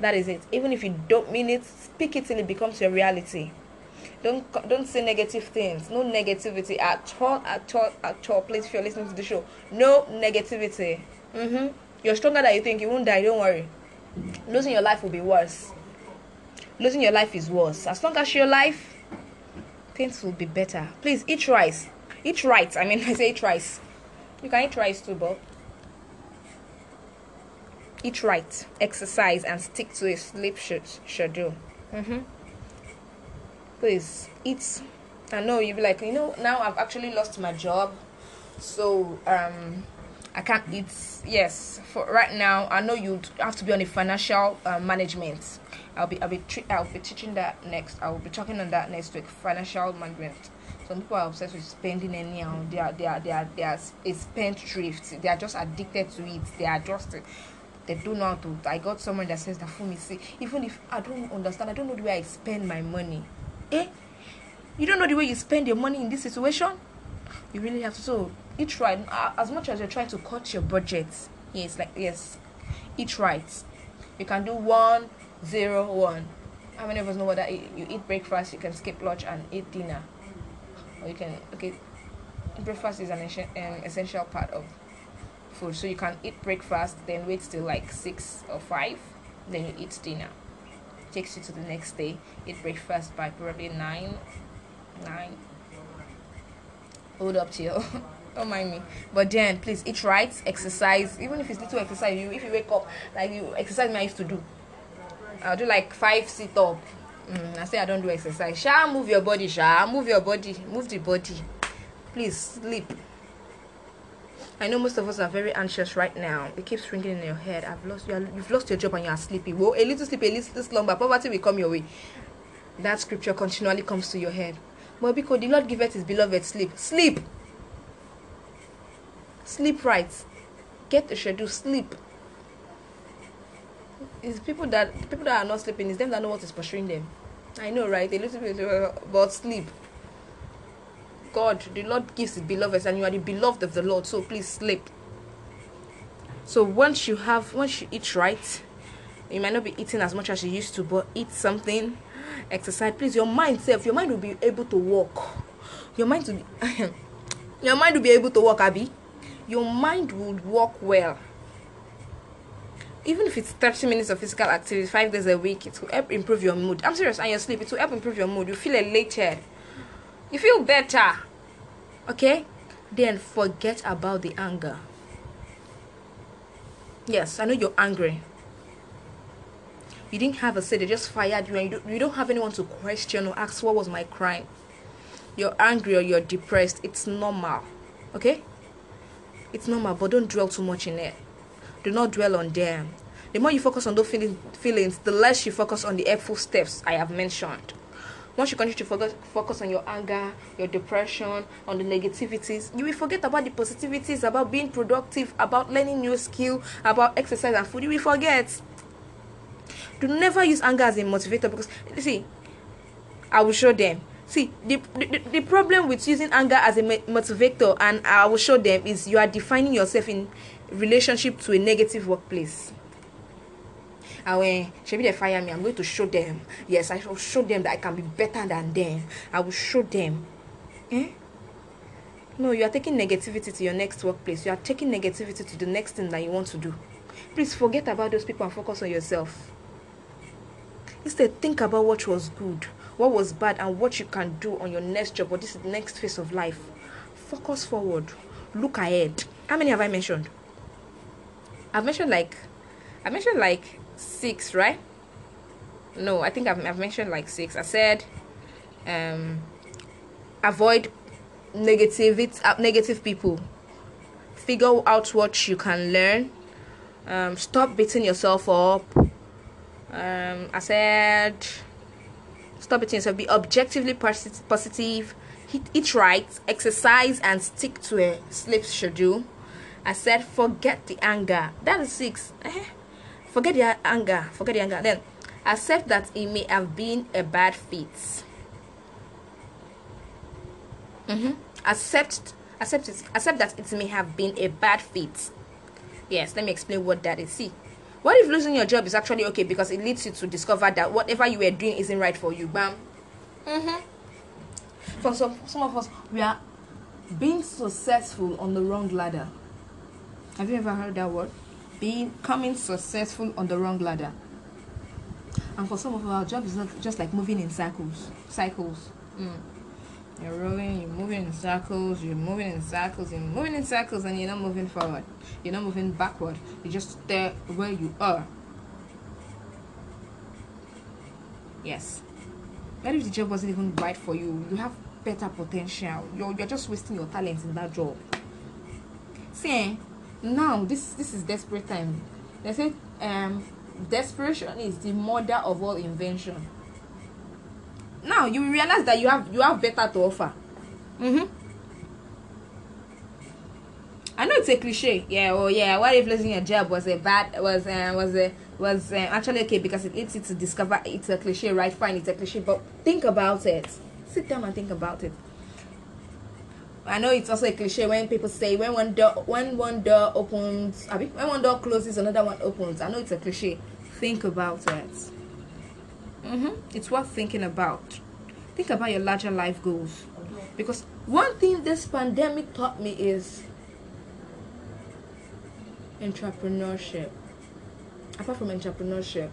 That is it. Even if you don't mean it, speak it till it becomes your reality. Don't don't say negative things. No negativity at all, at all, at all. Please, if you're listening to the show, no negativity. Mm-hmm. You're stronger than you think. You won't die. Don't worry. Losing your life will be worse. Losing your life is worse. As long as your life, things will be better. Please eat rice. Eat right. I mean, [LAUGHS] I say eat rice. You can eat rice too, but eat right, exercise, and stick to a sleep schedule. Mm-hmm. Please eat. I know you'll be like, you know, now I've actually lost my job, so um, I can't eat. Yes, for right now, I know you have to be on a financial uh, management. I'll be, I'll be, tre- I'll be teaching that next. I will be talking on that next week. Financial management. Some people are obsessed with spending anyhow. They are, they are, they are, they are a spendthrift. They are just addicted to it. They are just. They don't know how to. I got someone that says that for me. See, even if I don't understand, I don't know the way I spend my money. Eh? You don't know the way you spend your money in this situation. You really have to. So eat right. As much as you're trying to cut your budget, yes, like yes, eat right. You can do one zero one. How many of us know what that is? You eat breakfast, you can skip lunch and eat dinner, or you can okay. Breakfast is an essential part of food, so you can eat breakfast, then wait till like six or five, then you eat dinner. Takes you to the next day. Eat breakfast by probably nine, nine. Hold up till. [LAUGHS] Don't mind me, but then please eat right, exercise. Even if it's little exercise, you if you wake up like you exercise I used to do. I'll do like five sit up. Mm, I say I don't do exercise. Sha, move your body, Sha. Move your body. Move the body. Please sleep. I know most of us are very anxious right now. It keeps ringing in your head. I've lost you. You've lost your job and you are sleepy. Well, a little sleep, a little slumber. Poverty will come your way. That scripture continually comes to your head. But because the Lord giveth his beloved sleep. Sleep. Sleep right. Get a schedule. Sleep. It's people that people that are not sleeping. It's them that know what is pursuing them. I know, right? A little bit about sleep. God, the Lord gives his beloved, and you are the beloved of the Lord. So please sleep. So once you have, once you eat right, you might not be eating as much as you used to, but eat something, exercise. Please, your mind self, your mind will be able to walk. Your mind to, be, [COUGHS] your mind will be able to walk, Abby. Your mind will walk well. Even if it's 30 minutes of physical activity, five days a week, it will help improve your mood. I'm serious, and your sleep, it will help improve your mood. You feel elated. You feel better. Okay? Then forget about the anger. Yes, I know you're angry. You didn't have a say, they just fired you, and you don't, you don't have anyone to question or ask what was my crime. You're angry or you're depressed. It's normal. Okay? It's normal, but don't dwell too much in it. Do not dwell on them. The more you focus on those feeling, feelings, the less you focus on the helpful steps I have mentioned. Once you continue to focus, focus on your anger, your depression, on the negativities, you will forget about the positivities, about being productive, about learning new skill, about exercise and food. You will forget. Do never use anger as a motivator because see, I will show them. See, the, the, the problem with using anger as a motivator, and I will show them, is you are defining yourself in relationship to a negative workplace. And when Shebi they fire me, I'm going to show them. Yes, I shall show them that I can be better than them. I will show them. Eh? No, you are taking negativity to your next workplace. You are taking negativity to the next thing that you want to do. Please forget about those people and focus on yourself. Instead, think about what was good, what was bad, and what you can do on your next job or this next phase of life. Focus forward. Look ahead. How many have I mentioned? I've mentioned like I mentioned like six, right? No, I think I've, I've mentioned like six. I said um avoid negative uh, negative people. Figure out what you can learn. Um, stop beating yourself up. Um, I said stop beating yourself. Be objectively posit- positive. Eat, eat right. Exercise and stick to a sleep schedule. I said forget the anger. That is six. Forget the anger. Forget the anger. Then accept that it may have been a bad fit. Mm-hmm. Accept accept it. Accept that it may have been a bad fit. Yes, let me explain what that is. See, what if losing your job is actually okay because it leads you to discover that whatever you were doing isn't right for you? Bam. Mm-hmm. For some some of us, we are being successful on the wrong ladder. Have you ever heard that word? Becoming successful on the wrong ladder. And for some of our job is not just like moving in circles. Cycles. Mm. You're rolling, you're moving in circles, you're moving in circles, you're moving in circles, and you're not moving forward. You're not moving backward. You're just there where you are. Yes. What if the job wasn't even right for you? You have better potential. You're, you're just wasting your talent in that job. See, eh? Now this this is desperate time they say um desperation is the mother of all invention now you realize that you have you have better to offer mm-hmm I know it's a cliche. Yeah, oh yeah. What if losing your job was a bad was uh, was a was uh, actually okay because it leads you to discover it's a cliche, right? Fine, it's a cliche, but think about it. Sit down and think about it. I know it's also a cliche when people say when one door when one door opens, when one door closes, another one opens. I know it's a cliche. Think about it. Mm-hmm. It's worth thinking about. Think about your larger life goals, because one thing this pandemic taught me is entrepreneurship. Apart from entrepreneurship,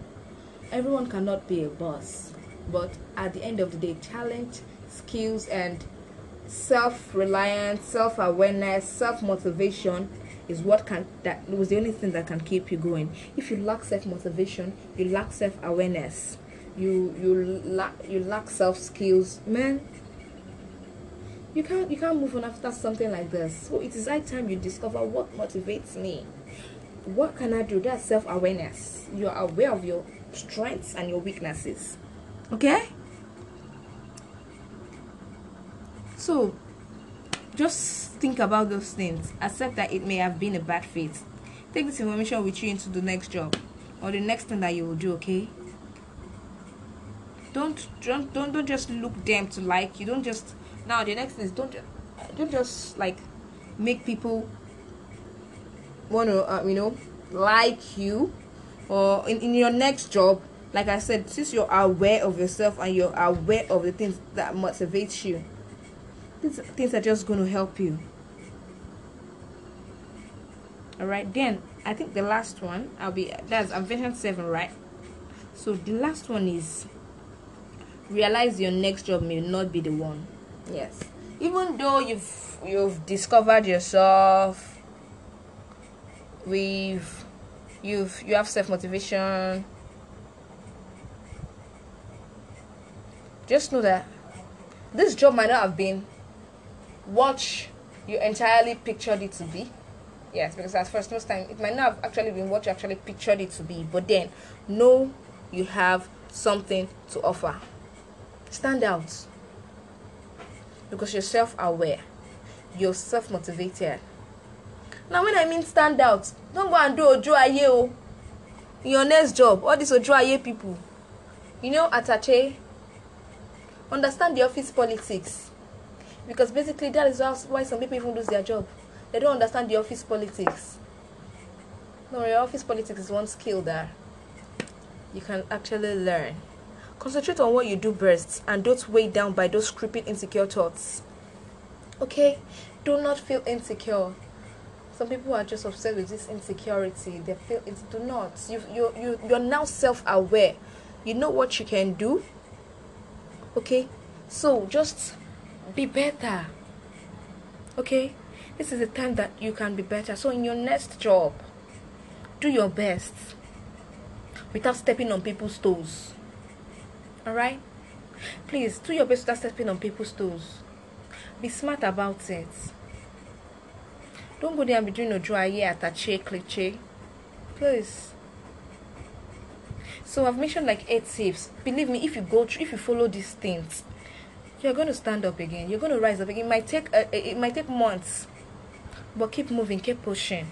everyone cannot be a boss, but at the end of the day, talent, skills, and self-reliance self-awareness self-motivation is what can that was the only thing that can keep you going. If you lack self-motivation you lack self-awareness. You you lack you lack self-skills. Man you can't you can't move on after something like this. So it is high time you discover what motivates me. What can i do? That's self-awareness. You are aware of your strengths and your weaknesses. Okay So just think about those things. Accept that it may have been a bad fit. Take this information with you into the next job or the next thing that you will do, okay? Don't don't don't, don't just look them to like you. Don't just now the next thing is don't don't just like make people want to uh, you know like you or in, in your next job like i said since you're aware of yourself and you're aware of the things that motivate you these things are just going to help you. All right then i think the last one i'll be that's i'm version 7 right? So the last one is realize your next job may not be the one. Yes. Even though you've you've discovered yourself we've you've you have self-motivation. Just know that this job might not have been what you entirely pictured it to be. Yes because at first most time it might not have actually been what you actually pictured it to be but then know you have something to offer. Stand out. Because you're self-aware. You're self-motivated. Now when i mean stand out don't go and do ojo aye o in your next job all these ojo aye people. You know atache understand the office politics because basically that is why some people even lose their job. They don't understand the office politics. No your office politics is one skill that you can actually learn. Concentrate on what you do best and don't weigh down by those creeping insecure thoughts. Okay? Do not feel insecure. Some people are just obsessed with this insecurity. They feel it. Do not. You you you you're now self-aware. You know what you can do. Okay? So just be better. Okay? This is the time that you can be better. So in your next job do your best without stepping on people's toes. All right please do your best without stepping on people's toes. Be smart about it. Don't go there and be doing ojo aye atache cliche please. So i've mentioned like eight tips. Believe me if you go through if you follow these things you're going to stand up again. You're going to rise up again. It might take uh, it might take months but keep moving keep pushing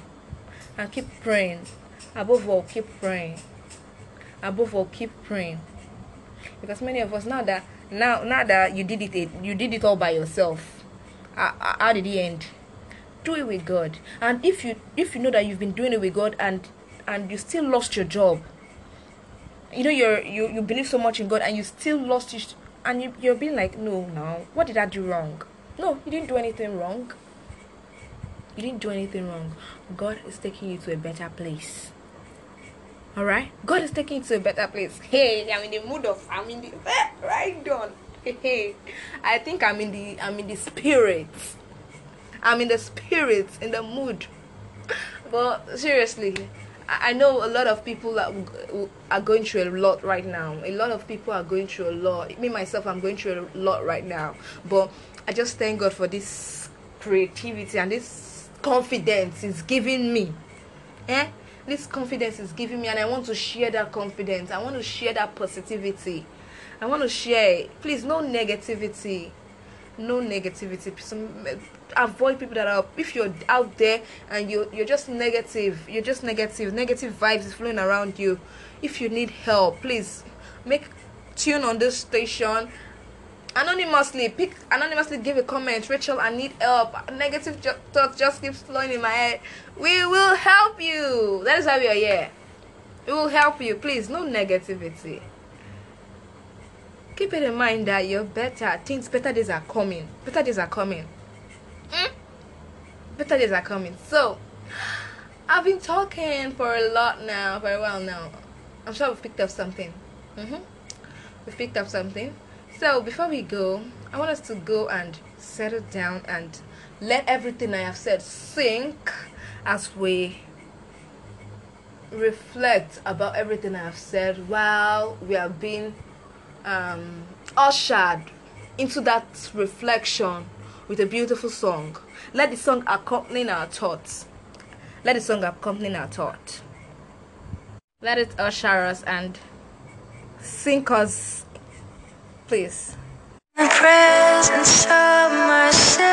and keep praying. Above all keep praying. Above all keep praying. Because many of us now that now now that you did it you did it all by yourself how, did it end? Do it with god. And if you if you know that you've been doing it with god and and you still lost your job you know you're you, you believe so much in god and you still lost it and you, you're being like no no what did i do wrong? No you didn't do anything wrong. You didn't do anything wrong. God is taking you to a better place. All right god is taking you to a better place. Hey i'm in the mood of i'm in the eh, right on. Hey. I think i'm in the i'm in the spirit. I'm in the spirit in the mood. But seriously I know a lot of people that are going through a lot right now. A lot of people are going through a lot. Me myself, I'm going through a lot right now. But I just thank God for this creativity and this confidence is giving me. Eh? This confidence is giving me, and I want to share that confidence. I want to share that positivity. I want to share. Please, no negativity. No negativity. Avoid people that are. If you're out there and you you're just negative, you're just negative. Negative vibes is flowing around you. If you need help, please make tune on this station. Anonymously pick anonymously give a comment. Rachel i need help. Negative ju- thoughts just keeps flowing in my head. We will help you. That is why we are here. We will help you. Please no negativity. Keep it in mind that you're better things better days are coming. Better days are coming Hmm? better days are coming. So i've been talking for a lot now for a while now. I'm sure we've picked up something. Mm-hmm. we've picked up something. So before we go i want us to go and settle down and let everything i have said sink as we reflect about everything i have said while we are being um, ushered into that reflection with a beautiful song. Let the song accompany our thoughts. Let the song accompany our thought. Let it usher us and sink us, please. the presence of my Savior.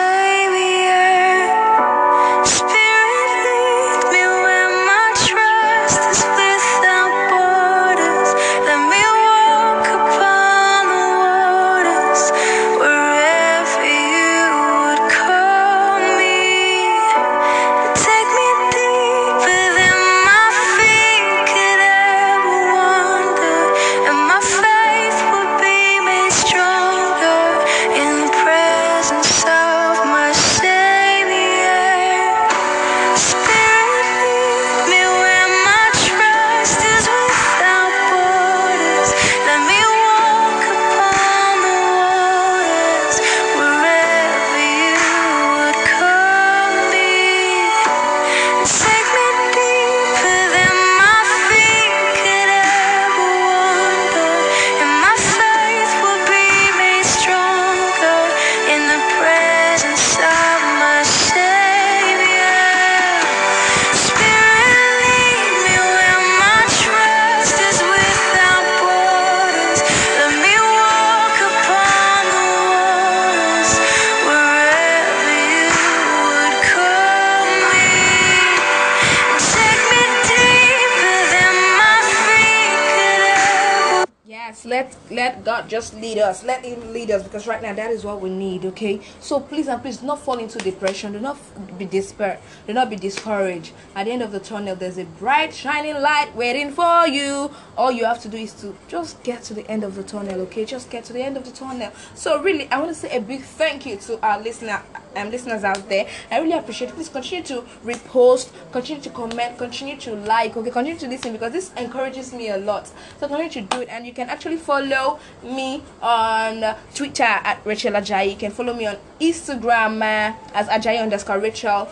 Just lead us. Let Him lead us because right now that is what we need. Okay, so please and please do not fall into depression. Do not be despair. Do not be discouraged. At the end of the tunnel, there's a bright shining light waiting for you. All you have to do is to just get to the end of the tunnel. Okay, just get to the end of the tunnel. So really, I want to say a big thank you to our listener um, listeners out there. I really appreciate. it. Please continue to repost, continue to comment, continue to like. Okay, continue to listen because this encourages me a lot. So continue to do it, and you can actually follow me on Twitter at Rachel Ajayi. You can follow me on Instagram uh, as Ajayi underscore Rachel,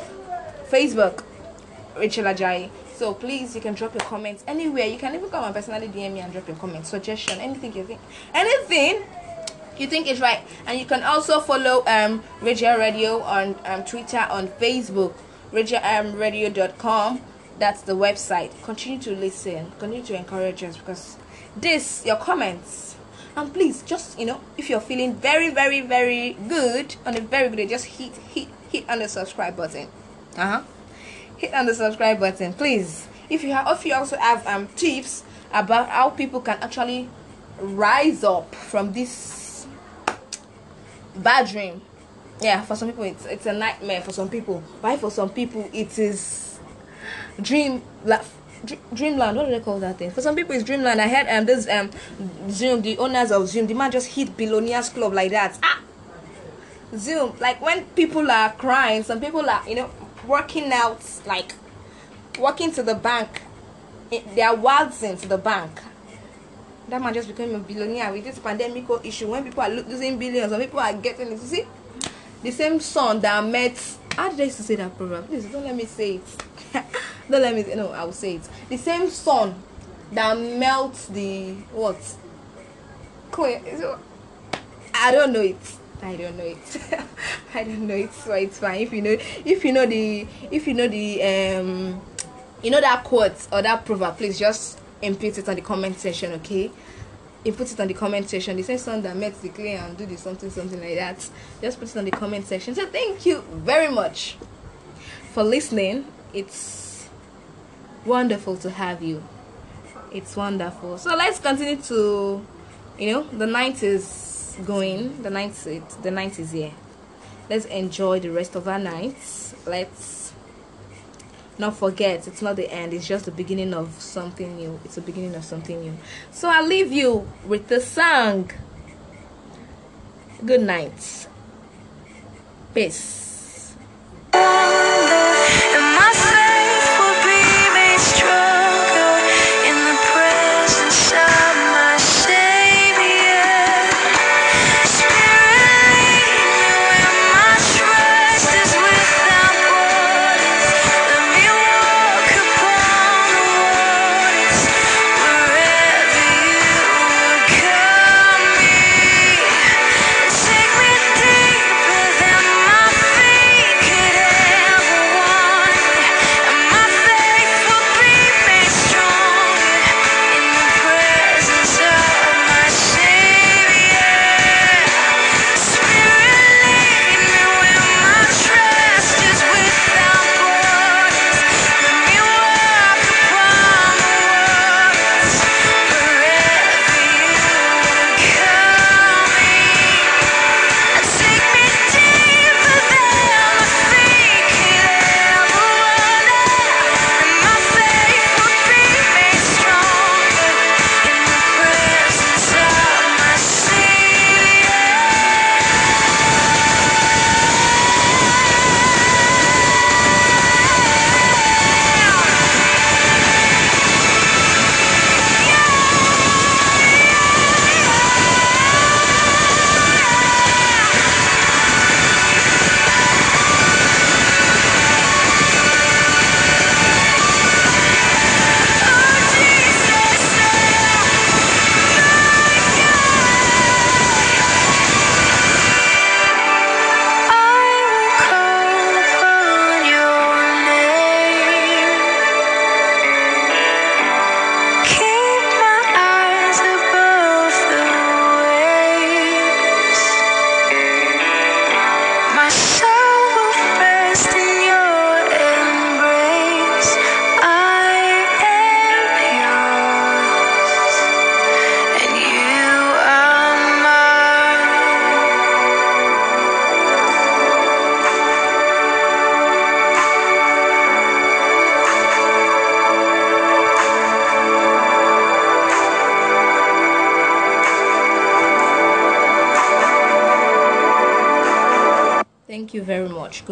Facebook Rachel Ajayi. So please, you can drop your comments anywhere. You can even come and personally DM me and drop your comments, suggestion, anything you think, anything you think is right. And you can also follow um Radio Radio on um, Twitter, on Facebook, RadioRadio.com. That's the website. Continue to listen. Continue to encourage us because this your comments. And please, just you know, if you're feeling very, very, very good on a very good day, just hit, hit, hit on the subscribe button. Uh huh hit on the subscribe button please if you have if you also have um tips about how people can actually rise up from this bad dream. Yeah for some people it's it's a nightmare for some people. Why for some people it is dream like dreamland what do they call that thing? For some people it's dreamland. I heard um this um zoom the owners of zoom the man just hit billionaires club like that. Ah! Zoom like when people are crying some people are you know working out like walking to the bank eh, they are waltzing to the bank that man just became a billionaire with this pandemic issue. When people are lo- losing billions and people are getting it you see? The same son that met how did I used to say that proverb? Please don't let me say it. [LAUGHS] Don't let me no I will say it. The same son that melts the what? Clear I don't know it. I don't know it. [LAUGHS] I don't know it, so it's fine. If you know, if you know the, if you know the, um, you know that quote or that proverb, please just input it on the comment section, okay? Input it on the comment section. The same song that met the clay and do the something, something like that. Just put it on the comment section. So thank you very much for listening. It's wonderful to have you. It's wonderful. So let's continue to, you know, the night is going. The night the night is here. Let's enjoy the rest of our nights. Let's not forget it's not the end. It's just the beginning of something new. It's the beginning of something new. So I leave you with the song. Good night. Peace.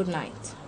Good night.